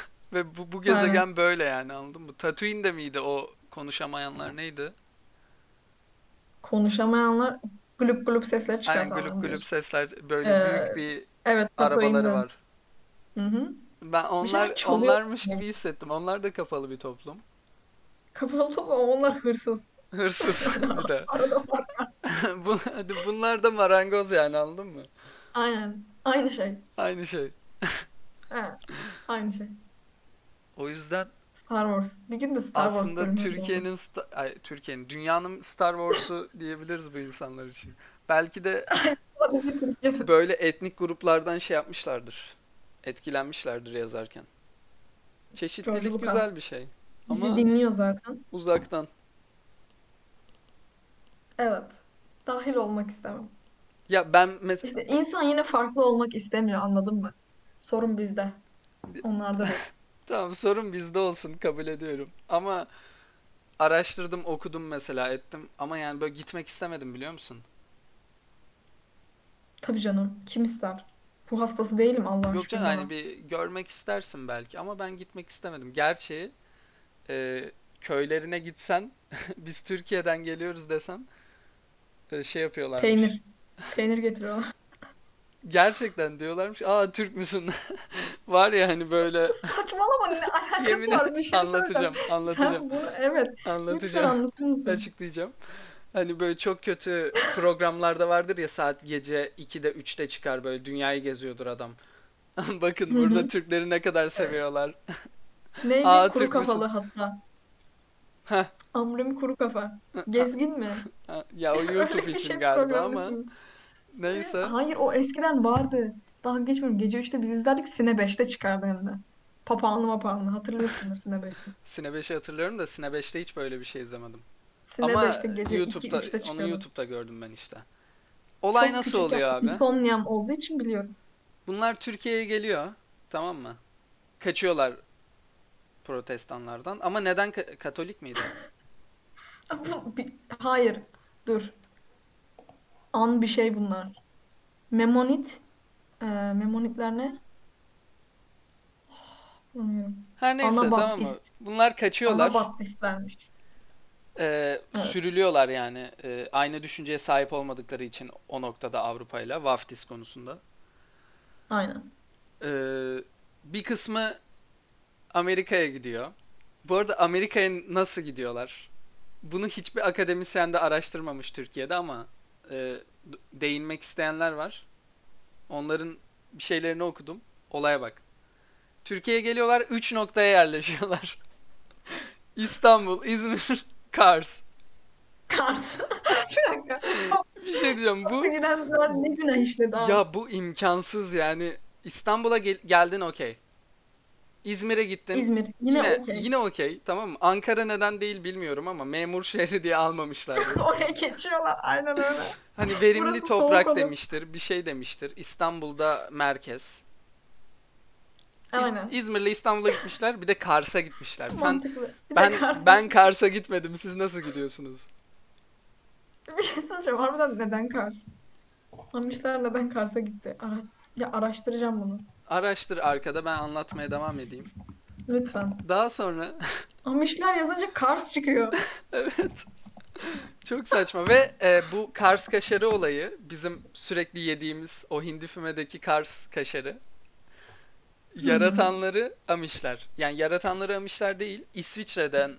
ve bu, bu Aynen. gezegen böyle yani anladın mı? Tatooine'de miydi o konuşamayanlar neydi? Konuşamayanlar glup glup sesler Aynen gülüp mı gülüp diyorsun? sesler böyle büyük Ee, bir evet arabaları var. Hı hı. Ben şeyler onlar onlarmış gibi hissettim. Onlar da kapalı bir toplum. Kapalı topu ama onlar hırsız. Hırsız bir de. Bunlar da marangoz yani anladın mı? Aynen. Aynı şey. Aynı şey. He. Aynı şey. O yüzden Star Wars. Bir gün de Star Wars aslında Türkiye'nin sta- Türkiye'nin dünyanın Star Wars'u diyebiliriz bu insanlar için. Belki de böyle etnik gruplardan şey yapmışlardır. Etkilenmişlerdir yazarken. Çeşitlilik güzel bir şey. Bizi Ama dinliyor zaten. uzaktan. Evet. Dahil olmak istemem. Ya ben mesela İşte insan yine farklı olmak istemiyor anladın mı? Sorun bizde. Onlarda değil. tamam sorun bizde olsun kabul ediyorum. Ama araştırdım, okudum mesela ettim. Ama yani böyle gitmek istemedim biliyor musun? Tabii canım. Kim ister? Bu hastası değilim Allah'a Yok şükür canım hani bir görmek istersin belki ama ben gitmek istemedim. Gerçi e, köylerine gitsen biz Türkiye'den geliyoruz desen e, şey yapıyorlarmış. Peynir. Peynir getiriyorlar. Gerçekten diyorlarmış. Aa Türk müsün? Var ya hani böyle Saçmalama ne alakası yemin var bir şey anlatacağım, anlatacağım, bunu evet. Lütfen anlatacağım, anlatır mısın? açıklayacağım. Hani böyle çok kötü programlarda vardır ya saat gece 2'de 3'te çıkar böyle dünyayı geziyordur adam. Bakın burada. Türkleri ne kadar seviyorlar. Neydi? Aa Kuru Türk kafalı hatta. Heh. Amrım kuru kafa. Gezgin mi? Ya o YouTube için şey galiba ama neyse. Hayır o eskiden vardı. Daha geçmiyorum. Gece 3'te biz izlerdik. Sine 5'te çıkardı hem de. Papağanlı mapağanlı. Hatırlıyorsundur Sine 5'te. Sine 5'i hatırlıyorum da Sine 5'te hiç böyle bir şey izlemedim. Ama 5'te gece 2 YouTube'da 3'te onu. YouTube'da gördüm ben işte. Olay Çok nasıl oluyor abi? insomniam olduğu için biliyorum. Bunlar Türkiye'ye geliyor, tamam mı? Kaçıyorlar protestanlardan ama neden ka- Katolik miydi? Bu, bir- hayır. Dur. An bir şey bunlar. Memonit. Ee, Memonitler ne? Bilmiyorum. Her neyse tamam mı? Anabaptist. Bunlar kaçıyorlar. Anabaptistlermiş. Ee, Evet. sürülüyorlar yani. Ee, aynı düşünceye sahip olmadıkları için o noktada Avrupa ile vaftiz konusunda. Aynen. Ee, bir kısmı Amerika'ya gidiyor. Bu arada Amerika'ya nasıl gidiyorlar? Bunu hiçbir akademisyen de araştırmamış Türkiye'de ama e, değinmek isteyenler var. Onların bir şeylerini okudum. Olaya bak. Türkiye'ye geliyorlar, 3 noktaya yerleşiyorlar. İstanbul, İzmir, Kars. Kars. Bir dakika. Bir şey diyeceğim bu gidenler ne günah işledi abi. ya bu imkansız yani. İstanbul'a gel- geldin okey. İzmir'e gittin. İzmir. Yine Yine okey. yine okey tamam mı? Ankara neden değil bilmiyorum ama memur şehri diye almamışlardı. Oraya geçiyorlar. Aynen öyle. Hani verimli Burası toprak demiştir, bir şey demiştir. İstanbul'da merkez. İz- Aynen. İzmir'le İstanbul'a gitmişler, bir de Kars'a gitmişler. Sen Mantıklı. Bir ben Kars'a- ben Kars'a gitmedim. Siz nasıl gidiyorsunuz? Bir şey söyleyeceğim. Harbiden neden Kars? Amişler neden Kars'a gitti? Ara ya araştıracağım bunu. Araştır arkada ben anlatmaya devam edeyim. Lütfen. Daha sonra Amişler yazınca Kars çıkıyor. evet. Çok saçma ve e, bu Kars kaşarı olayı bizim sürekli yediğimiz o hindi fümedeki Kars kaşarı yaratanları Amişler. Yani yaratanları Amişler değil İsviçre'den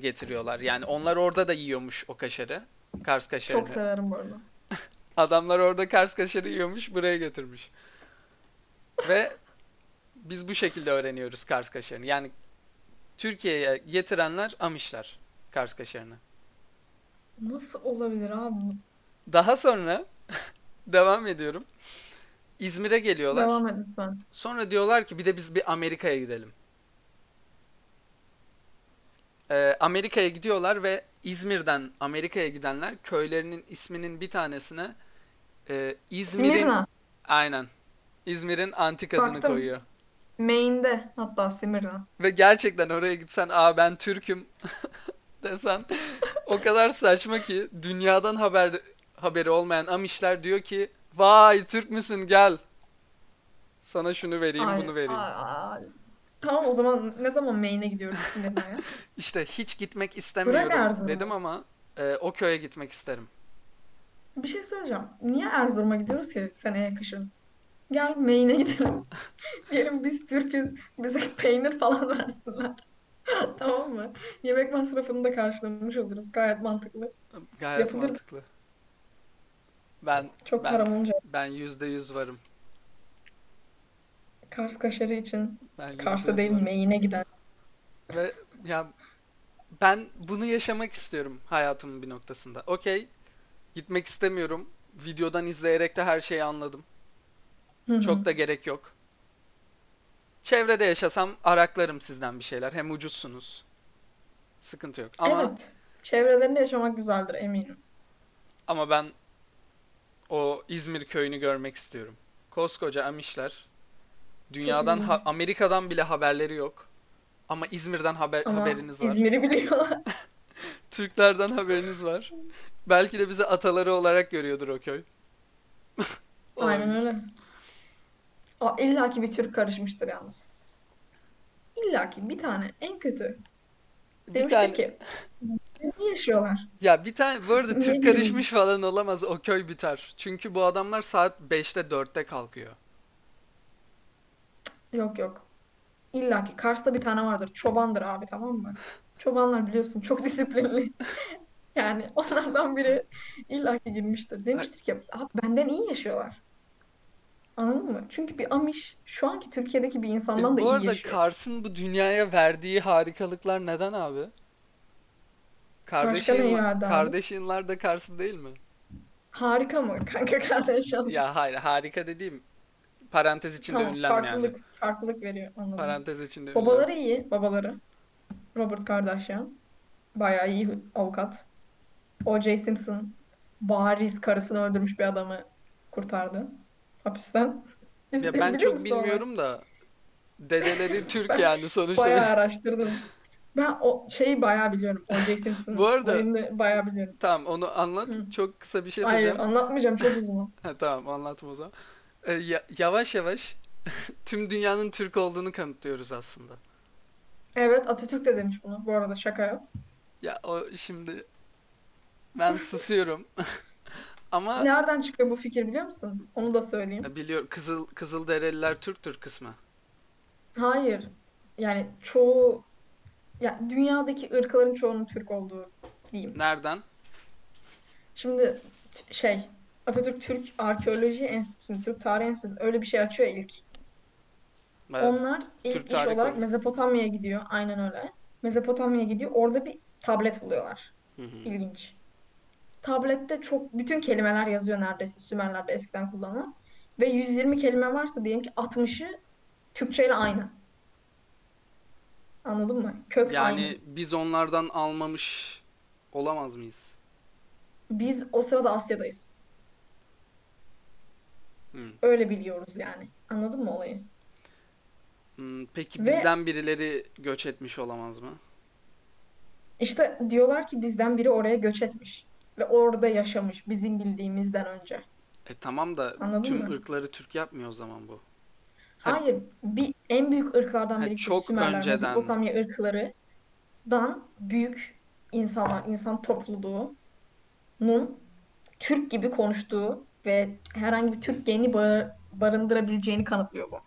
getiriyorlar. Yani onlar orada da yiyormuş o kaşarı. Kars Çok kaşarını. severim bu arada. Adamlar orada Kars kaşarı yiyormuş buraya getirmiş. Ve biz bu şekilde öğreniyoruz Kars kaşarını. Yani Türkiye'ye getirenler Amişler Kars kaşarını. Nasıl olabilir abi? Daha sonra devam ediyorum. İzmir'e geliyorlar. Devam et lütfen. Sonra diyorlar ki bir de biz bir Amerika'ya gidelim. Ee, Amerika'ya gidiyorlar ve İzmir'den Amerika'ya gidenler köylerinin isminin bir tanesine e, İzmir'in Simirna. aynen İzmir'in antik adını Baktım. koyuyor. Maine'de hatta Simirna. Ve gerçekten oraya gitsen aa ben Türk'üm desen o kadar saçma ki dünyadan haber haberi olmayan Amişler diyor ki vay Türk müsün gel. Sana şunu vereyim Ay, bunu vereyim. ay. Tamam o zaman ne zaman Maine'e gidiyoruz Simirna'ya? İşte hiç gitmek istemiyorum dedim ama e, o köye gitmek isterim. Bir şey söyleyeceğim. Niye Erzurum'a gidiyoruz ki seneye kışın? Gel Maine'e gidelim. Diyelim biz Türk'üz. Bize peynir falan versinler. Tamam mı? Yemek masrafını da karşılamış oluruz. Gayet mantıklı. Gayet Yapılır. mantıklı. Ben Çok ben param olunca ben yüzde yüz varım. Kars kaşarı için Ben Kars'a değil varım. Maine'e gider. Ve ya ben bunu yaşamak istiyorum hayatımın bir noktasında. Okey, gitmek istemiyorum. Videodan izleyerek de her şeyi anladım. Hı hı. Çok da gerek yok. Çevrede yaşasam araklarım sizden bir şeyler. Hem ucuzsunuz. Sıkıntı yok. Ama Evet. Çevrelerinde yaşamak güzeldir eminim. ama ben o İzmir köyünü görmek istiyorum. Koskoca Amişler. Dünyadan ha- Amerika'dan bile haberleri yok. Ama İzmir'den haber Ama haberiniz var. İzmir'i biliyorlar. Türklerden haberiniz var. Belki de bizi ataları olarak görüyordur o köy. Aynen öyle. Aa, İlla ki bir Türk karışmıştır yalnız. İlla ki bir tane en kötü. Bir Demiştir tane ki yaşıyorlar? ya bir tane bu arada Türk karışmış falan olamaz o köy biter. Çünkü bu adamlar saat 5'te 4'te kalkıyor. Yok yok. İlla ki Kars'ta bir tane vardır. Çobandır abi tamam mı? Çobanlar biliyorsun çok disiplinli. Yani onlardan biri illa ki girmiştir. Demiştir ki abi benden iyi yaşıyorlar. Anladın mı? Çünkü bir Amiş şu anki Türkiye'deki bir E, insandan da bu iyi arada yaşıyor. Kars'ın bu dünyaya verdiği harikalıklar neden abi? Başka verdi abi? Kardashian'lar da Kars'ın değil mi? Harika mı kanka kardeş yanında? Ya hayır harika dediğim parantez içinde Tamam ünlem yani. farklılık farklılık veriyor anladım. Parantez içinde ünlem. Babaları iyi babaları. Robert Kardashian. Bayağı iyi avukat. O.J. Simpson bariz karısını öldürmüş bir adamı kurtardı hapisten. Ya ben çok musun bilmiyorum da dedeleri Türk Ben yani sonuçta. bayağı araştırdım. Ben o şeyi bayağı biliyorum. O.J. Simpson'ın Bu arada bayağı biliyorum. tamam onu anlat. Hı. Çok kısa bir şey Hayır söyleyeceğim. anlatmayacağım çok uzun. Ha, tamam anlatma o zaman. Ee, ya- yavaş yavaş tüm dünyanın Türk olduğunu kanıtlıyoruz aslında. Evet Atatürk de demiş bunu. Bu arada şaka yok. Ya o şimdi ben susuyorum. Ama Nereden çıkıyor bu fikir biliyor musun? Onu da söyleyeyim. biliyor Kızıl Kızılderililer Türktür kısmı. Hayır. Yani çoğu ya dünyadaki ırkların çoğunun Türk olduğu diyeyim. Nereden? Şimdi şey Atatürk Türk Arkeoloji Enstitüsü, Türk Tarih Enstitüsü öyle bir şey açıyor ilk. Evet. Onlar ilk Türk iş olarak Kurumu. Mezopotamya'ya gidiyor. Aynen öyle. Mezopotamya'ya gidiyor. Orada bir tablet buluyorlar. Hı hı. İlginç. Tablette çok bütün kelimeler yazıyor neredeyse Sümerler'de eskiden kullanılan. Ve 120 kelime varsa diyelim ki 60'ı Türkçe ile aynı. Anladın mı? Kök aynı. Yani biz onlardan almamış olamaz mıyız? Biz o sırada Asya'dayız. Hı. Öyle biliyoruz yani. Anladın mı olayı? Hmm, Peki Ve bizden birileri göç etmiş olamaz mı? işte diyorlar ki bizden biri oraya göç etmiş. Ve orada yaşamış bizim bildiğimizden önce. E tamam da Anladın tüm mı? ırkları Türk yapmıyor o zaman bu. Ha, Hayır, bir en büyük ırklardan ha biri çok Sümerler, önceden. Mezopotamya ırklarından büyük insanlar, insan topluluğunun Türk gibi konuştuğu ve herhangi bir Türk geni bar- barındırabileceğini kanıtlıyor bu.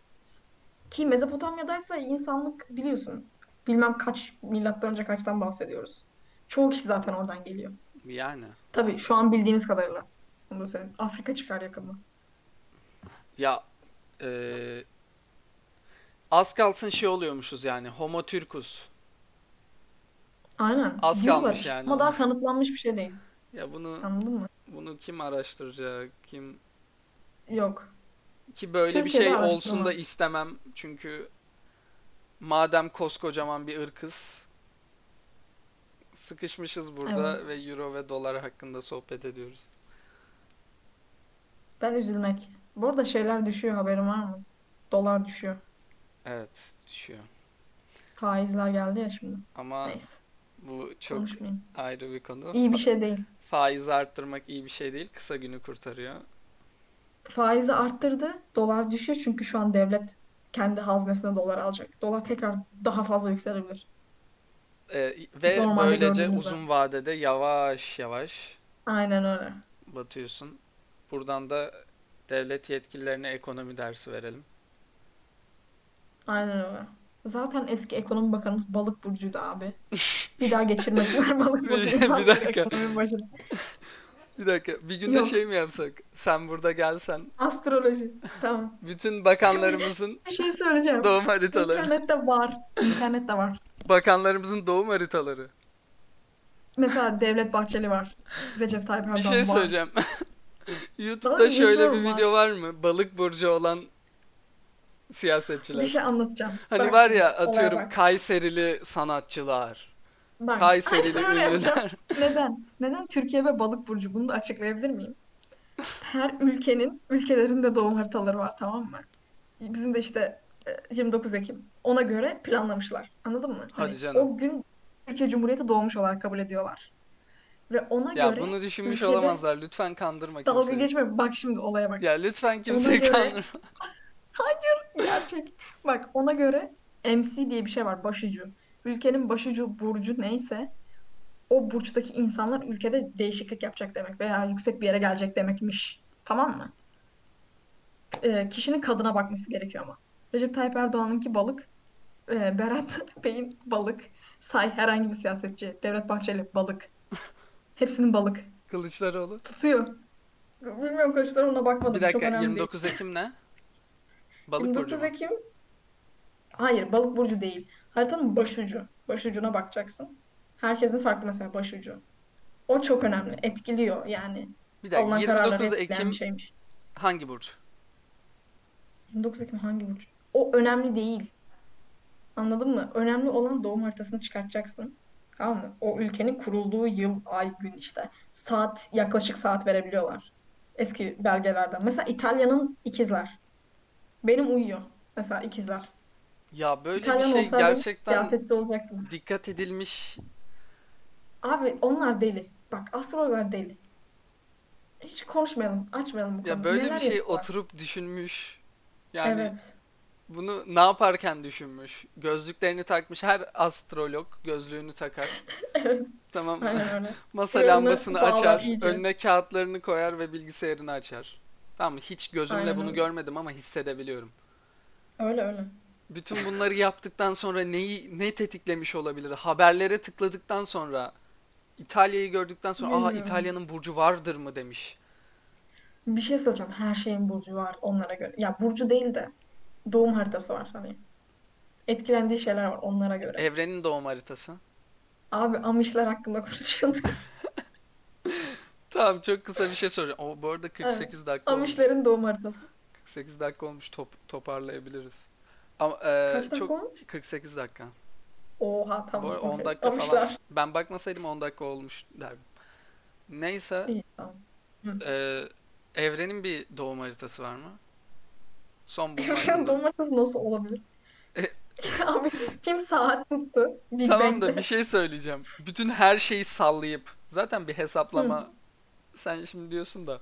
Ki Mezopotamya'daysa insanlık biliyorsun. Bilmem kaç milattan önce kaçtan bahsediyoruz. Çoğu kişi zaten oradan geliyor. Yani. Tabii şu an bildiğimiz kadarıyla. Onu da söyleyeyim. Afrika çıkar yakında. Ya e, az kalsın şey oluyormuşuz yani. Homo Türkus. Aynen. Az Diyorlar kalmış işte. yani Ama daha kanıtlanmış bir şey değil. Ya bunu Anladın mı? bunu kim araştıracak? Kim Yok. ki böyle bir Türkiye'de şey olsun da istemem. Çünkü madem koskocaman bir ırkız sıkışmışız burada ve euro ve dolar hakkında sohbet ediyoruz. Ben üzülmek. Bu arada şeyler düşüyor haberin var mı? Dolar düşüyor. Evet, düşüyor. Faizler geldi ya şimdi. Ama Neyse. bu çok Konuşmayayım. ayrı bir konu. İyi bir şey değil. faizi arttırmak iyi bir şey değil. Kısa günü kurtarıyor. Faizi arttırdı. Dolar düşüyor çünkü şu an devlet kendi haznesine dolar alacak. Dolar tekrar daha fazla yükselebilir. Ee, ve Normalde böylece uzun vadede yavaş yavaş Aynen öyle. batıyorsun. Buradan da devlet yetkililerine ekonomi dersi verelim. Aynen öyle. Zaten eski ekonomi bakanımız balık burcuydu abi. Bir daha geçirmediler balık Bir- burcunu. bir dakika. Bir dakika, bir günde Yok. şey mi yapsak? Sen burada gelsen, Astroloji. Tamam. bütün bakanlarımızın Bir şey söyleyeceğim. doğum haritaları, İnternette var. İnternette var. bakanlarımızın doğum haritaları. Mesela Devlet Bahçeli var. Recep Tayyip Bir Erdoğan şey var. söyleyeceğim. YouTube'da şöyle bir geçiyorum video var mı? Balık burcu olan Bir siyasetçiler. şey anlatacağım. Hani Bak var ya atıyorum bak. Kayserili sanatçılar, Bak, Kayserili ünlüler. Neden? Neden Türkiye ve balık burcu? Bunu da açıklayabilir miyim? Her ülkenin ülkelerinde doğum haritaları var tamam mı? Bizim de işte e, 29 Ekim. Ona göre planlamışlar. Anladın mı? Hadi Hani canım. O gün Türkiye Cumhuriyeti doğmuş olarak kabul ediyorlar. Ve ona Ya göre bunu düşünmüş olamazlar. Lütfen kandırma dalga kimseyi. geçme. Bak şimdi olaya bak. Ya lütfen kimseyi göre- kandırma. Gerçek. Bak ona göre MC diye bir şey var başucu. Ülkenin başucu burcu neyse o burçtaki insanlar ülkede değişiklik yapacak demek veya yüksek bir yere gelecek demekmiş. Tamam mı? Ee, kişinin kadına bakması gerekiyor ama. Recep Tayyip Erdoğan'ınki balık. Ee, Berat Bey'in balık. Say herhangi bir siyasetçi. Devlet Bahçeli balık. Hepsinin balık. Kılıçdaroğlu. Tutuyor. Bilmiyorum Kılıçdaroğlu'na bakmadım. Bir Çok dakika değil. 29 Ekim ne? Balık burcu 29 mu? Ekim. Hayır, balık burcu değil. Haritanın başucu. Başucuna bakacaksın. Herkesin farklı mesela başucu. O çok önemli. Etkiliyor yani. Bir dakika Alınan kararları 29 etkileyen Ekim şeymiş. hangi burç? 29 Ekim hangi burcu? O önemli değil. Anladın mı? Önemli olan doğum haritasını çıkartacaksın. Tamam mı? O ülkenin kurulduğu yıl, ay, gün işte. Saat, yaklaşık saat verebiliyorlar. Eski belgelerden. Mesela İtalya'nın ikizler. Benim uyuyor. Mesela ikizler. Ya böyle bir İtalyan şey olsaydım gerçekten olacaktım. dikkat edilmiş. Abi onlar deli. Bak astrologlar deli. Hiç konuşmayalım, açmayalım bu Ya konuyu. böyle Neler bir şey yapıyorlar? oturup düşünmüş. Yani Evet. bunu ne yaparken düşünmüş. Gözlüklerini takmış. Her astrolog gözlüğünü takar. Evet. Tamam? Aynen öyle. Masa Ve onu lambasını bağlar açar. iyice. Önüne kağıtlarını koyar ve bilgisayarını açar. Tamam mı? Hiç gözümle Aynen bunu görmedim ama hissedebiliyorum. Öyle öyle. Bütün bunları yaptıktan sonra neyi ne tetiklemiş olabilir? Haberlere tıkladıktan sonra İtalya'yı gördükten sonra aha Bilmiyorum. İtalya'nın burcu vardır mı demiş. Bir şey söyleyeceğim. Her şeyin burcu var onlara göre. Ya burcu değil de doğum haritası var hani. Etkilendiği şeyler var onlara göre. Evrenin doğum haritası. Abi Amişler hakkında konuşuyorduk. Tamam çok kısa bir şey soracağım. O bu arada 48 dakika olmuş. Amişlerin doğum haritası. 48 dakika olmuş. Top, toparlayabiliriz. Ama e, Kaç dakika çok olmuş? 48 dakika. Oha Bu tamam. arada 10 okey. dakika falan. Amişler. Ben bakmasaydım 10 dakika olmuş derdim. Neyse, İyi tamam. e, evrenin bir doğum haritası var mı? Son bulunan Evrenin doğum haritası nasıl olabilir? E- Abi kim saat tuttu? Big Tamam da bir şey söyleyeceğim. Bütün her şeyi sallayıp zaten bir hesaplama sen şimdi diyorsun da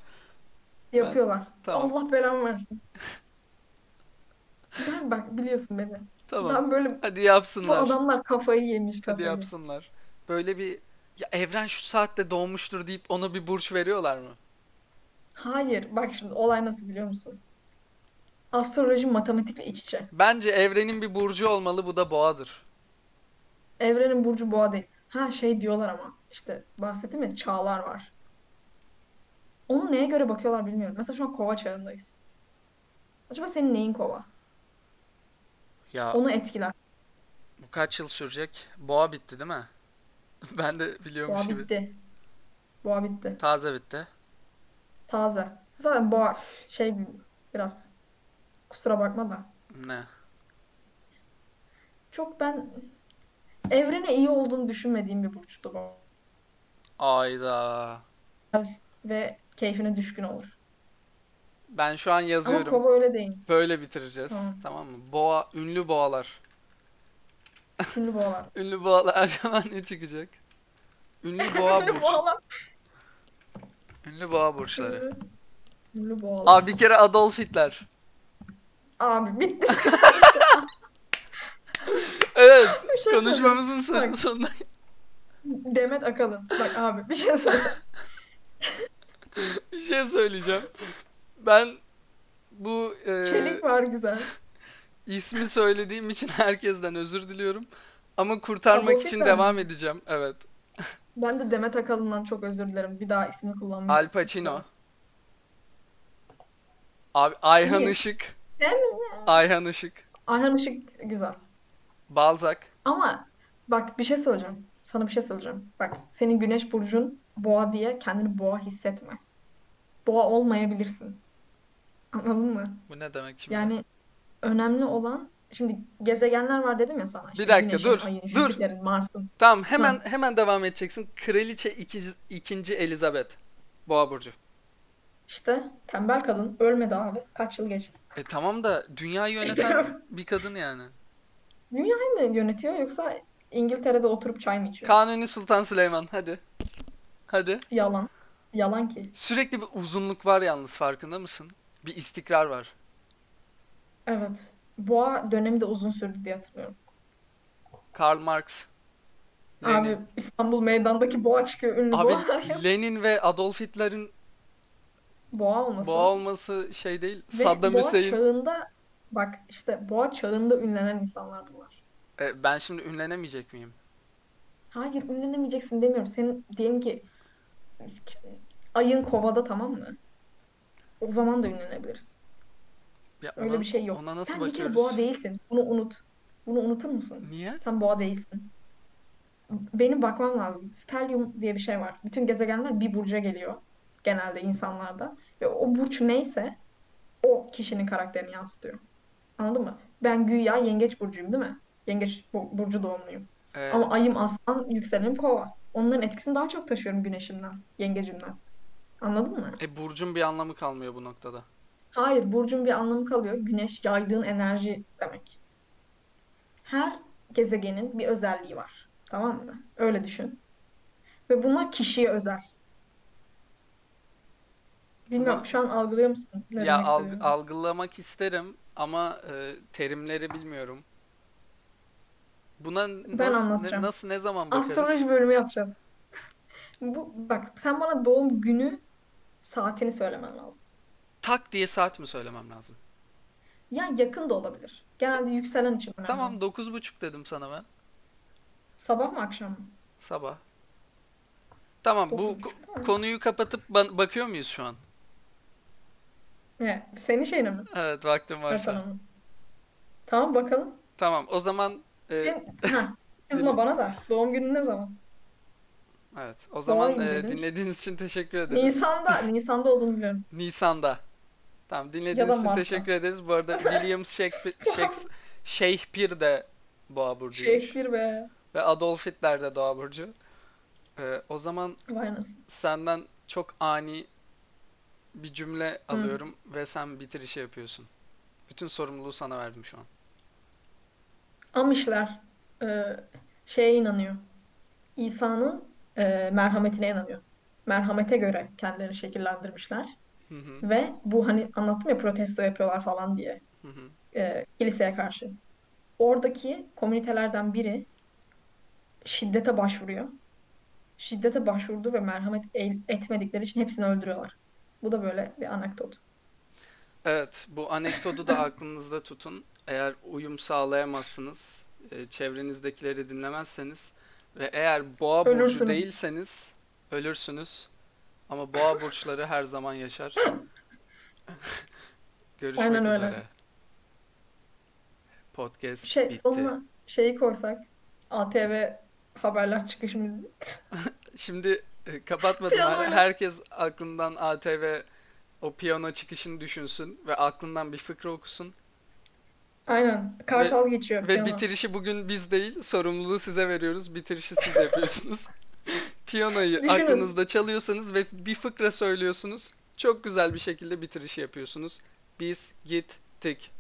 Yapıyorlar. Tamam. Allah belamı versin. Ben bak biliyorsun beni. tamam. Ben böyle Hadi bu yapsınlar. adamlar kafayı yemiş Hadi kafayı. yapsınlar. Böyle bir ya evren şu saatte doğmuştur deyip ona bir burç veriyorlar mı? Hayır bak şimdi olay nasıl biliyor musun? Astroloji matematikle iç içe. Bence evrenin bir burcu olmalı bu da boğadır. Evrenin burcu boğa değil. Ha şey diyorlar ama işte bahsettim ya çağlar var. Onu neye göre bakıyorlar bilmiyorum. Mesela şu an kova çağındayız. Acaba senin neyin kova? Ya Onu etkiler. bu kaç yıl sürecek? Boğa bitti değil mi? Ben de biliyormuş Boğa gibi. bitti. Boğa bitti. Taze bitti. Taze. Zaten boğa üf, şey biraz kusura bakma da. Ne? Çok ben evrene iyi olduğunu düşünmediğim bir burçtu bu. Ayda. Ve keyfine düşkün olur. Ben şu an Ama yazıyorum. kova öyle değil. Böyle bitireceğiz. Tamam. Tamam mı? Boğa, ünlü boğalar. Ünlü boğalar. Ünlü boğalar her zaman ne çıkacak? Ünlü boğa burç. Ünlü boğa burçları. Ünlü, boğalar. Abi bir kere Adolf Hitler. Abi bitti. Evet. Şey Konuşmamızın son- sonuna. Demet Akalın. Bak abi bir şey söyleyeceğim. şey söyleyeceğim. Ben bu e, Çelik var güzel. ismi söylediğim için herkesten özür diliyorum. Ama kurtarmak için Hitler devam mi? edeceğim. Evet. Ben de Demet Akalın'dan çok özür dilerim. Bir daha ismini kullanmayayım. Al Pacino. Abi Ayhan İyi. Işık. Değil mi? Ayhan Işık. Ayhan Işık güzel. Balzac. Ama bak bir şey söyleyeceğim. Sana bir şey söyleyeceğim. Bak senin güneş burcun boğa diye kendini boğa hissetme. Boğa olmayabilirsin. Anladın mı? Bu ne demek şimdi? Yani önemli olan şimdi gezegenler var dedim ya sana. İşte Bir dakika, Güneşin, dur, Ayın, dur. Mars'ın. Tamam hemen hemen devam edeceksin. Kraliçe 2. ikinci Elizabeth. Boğa burcu. İşte tembel kadın ölmedi abi. Kaç yıl geçti. E tamam da dünyayı yöneten bir kadın yani. Dünyayı mı yönetiyor yoksa İngiltere'de oturup çay mı içiyor? Kanuni Sultan Süleyman hadi. Hadi. Yalan. Yalan ki. Sürekli bir uzunluk var yalnız farkında mısın? Bir istikrar var. Evet. Boğa dönemi de uzun sürdü diye hatırlıyorum. Karl Marx. Abi Lenin. İstanbul meydandaki boğa çıkıyor ünlü Abi boğa. Lenin ve Adolf Hitler'in Boğa olması. boğa olması şey değil. Ve Saddam boğa Hüseyin. çağında bak işte boğa çağında ünlenen insanlar bunlar. E, ben şimdi ünlenemeyecek miyim? Hayır ünlenemeyeceksin demiyorum. Senin diyelim ki ayın kovada tamam mı? O zaman da ünlenebilirsin. Ya Öyle ona- bir şey yok. Ona nasıl Sen bir kere bakıyoruz? boğa değilsin. Bunu unut. Bunu unutur musun? Niye? Sen boğa değilsin. Benim bakmam lazım. Stellium diye bir şey var. Bütün gezegenler bir burca geliyor. Genelde insanlarda. Ve o burç neyse o kişinin karakterini yansıtıyor. Anladın mı? Ben güya yengeç burcuyum değil mi? Yengeç bu- burcu doğumluyum. E, Ama ayım aslan, yükselenim kova. Onların etkisini daha çok taşıyorum güneşimden, yengecimden. Anladın mı? e, burcun bir anlamı kalmıyor bu noktada. Hayır, burcun bir anlamı kalıyor. Güneş yaydığın enerji demek. Her gezegenin bir özelliği var. Tamam mı? Öyle düşün. Ve bunlar kişiye özel. Bilmiyorum, Ama- şu an algılıyor musun ne Ya alg- istediğimi? algılamak isterim ama e, terimleri bilmiyorum. Buna nasıl ne, anlatacağım. nasıl ne zaman bakarız? Astroloji bölümü yapacağız. Bu, bak sen bana doğum günü saatini söylemen lazım. Tak diye saat mi söylemem lazım? Ya yakın da olabilir. Genelde yükselen için önemli. Tamam 9.30 dedim sana ben. Sabah mı akşam mı? Sabah. Tamam bu 9.30 ko- tamam. konuyu kapatıp ba- bakıyor muyuz şu an? Ne? Senin şeyine mi? Evet vaktim varsa. Tamam bakalım. Tamam o zaman e, Sen, ha, kızma bana da. Doğum günün ne zaman? evet o zaman Doğayım e, dedin. dinlediğiniz için teşekkür ederiz. Nisan'da. Nisan'da olduğunu biliyorum. Nisan'da. Tamam Ya dinlediğiniz da için Mart'ta. teşekkür ederiz. Bu arada William Shakespeare, Shakes- Shakespeare de Boğa burcuymuş. Shakespeare be. Ve Adolf Hitler de Boğa burcu. E, o zaman Vay anasını. senden çok ani bir cümle alıyorum ve sen bitirişi yapıyorsun. Bütün sorumluluğu sana verdim şu an. Amişler e, şeye inanıyor. İsa'nın e, merhametine inanıyor. Merhamete göre kendilerini şekillendirmişler. Hı hı, Ve bu hani anlattım ya protesto yapıyorlar falan diye. hı hı. e, kiliseye karşı. Oradaki komünitelerden biri şiddete başvuruyor. Şiddete başvurdu ve merhamet etmedikleri için hepsini öldürüyorlar. Bu da böyle bir anekdot. Evet, bu anekdotu da aklınızda tutun. Eğer uyum sağlayamazsınız, e, çevrenizdekileri dinlemezseniz ve eğer boğa burcu Ölürsünüz. değilseniz ölürsünüz. Ama boğa burçları her zaman yaşar. Görüşmek Aynen öyle. üzere. Podcast Şey, bitti. sonuna şeyi koysak ATV haberler çıkışımızı. Şimdi e, kapatmadım. Her-. Herkes aklından ATV o piyano çıkışını düşünsün ve aklından bir fıkra okusun. Aynen. Kartal geçiyor. Ve piyano. bitirişi bugün biz değil, sorumluluğu size veriyoruz. Bitirişi siz yapıyorsunuz. Piyanoyu Düşünün. aklınızda çalıyorsunuz ve bir fıkra söylüyorsunuz. Çok güzel bir şekilde bitirişi yapıyorsunuz. Biz gittik.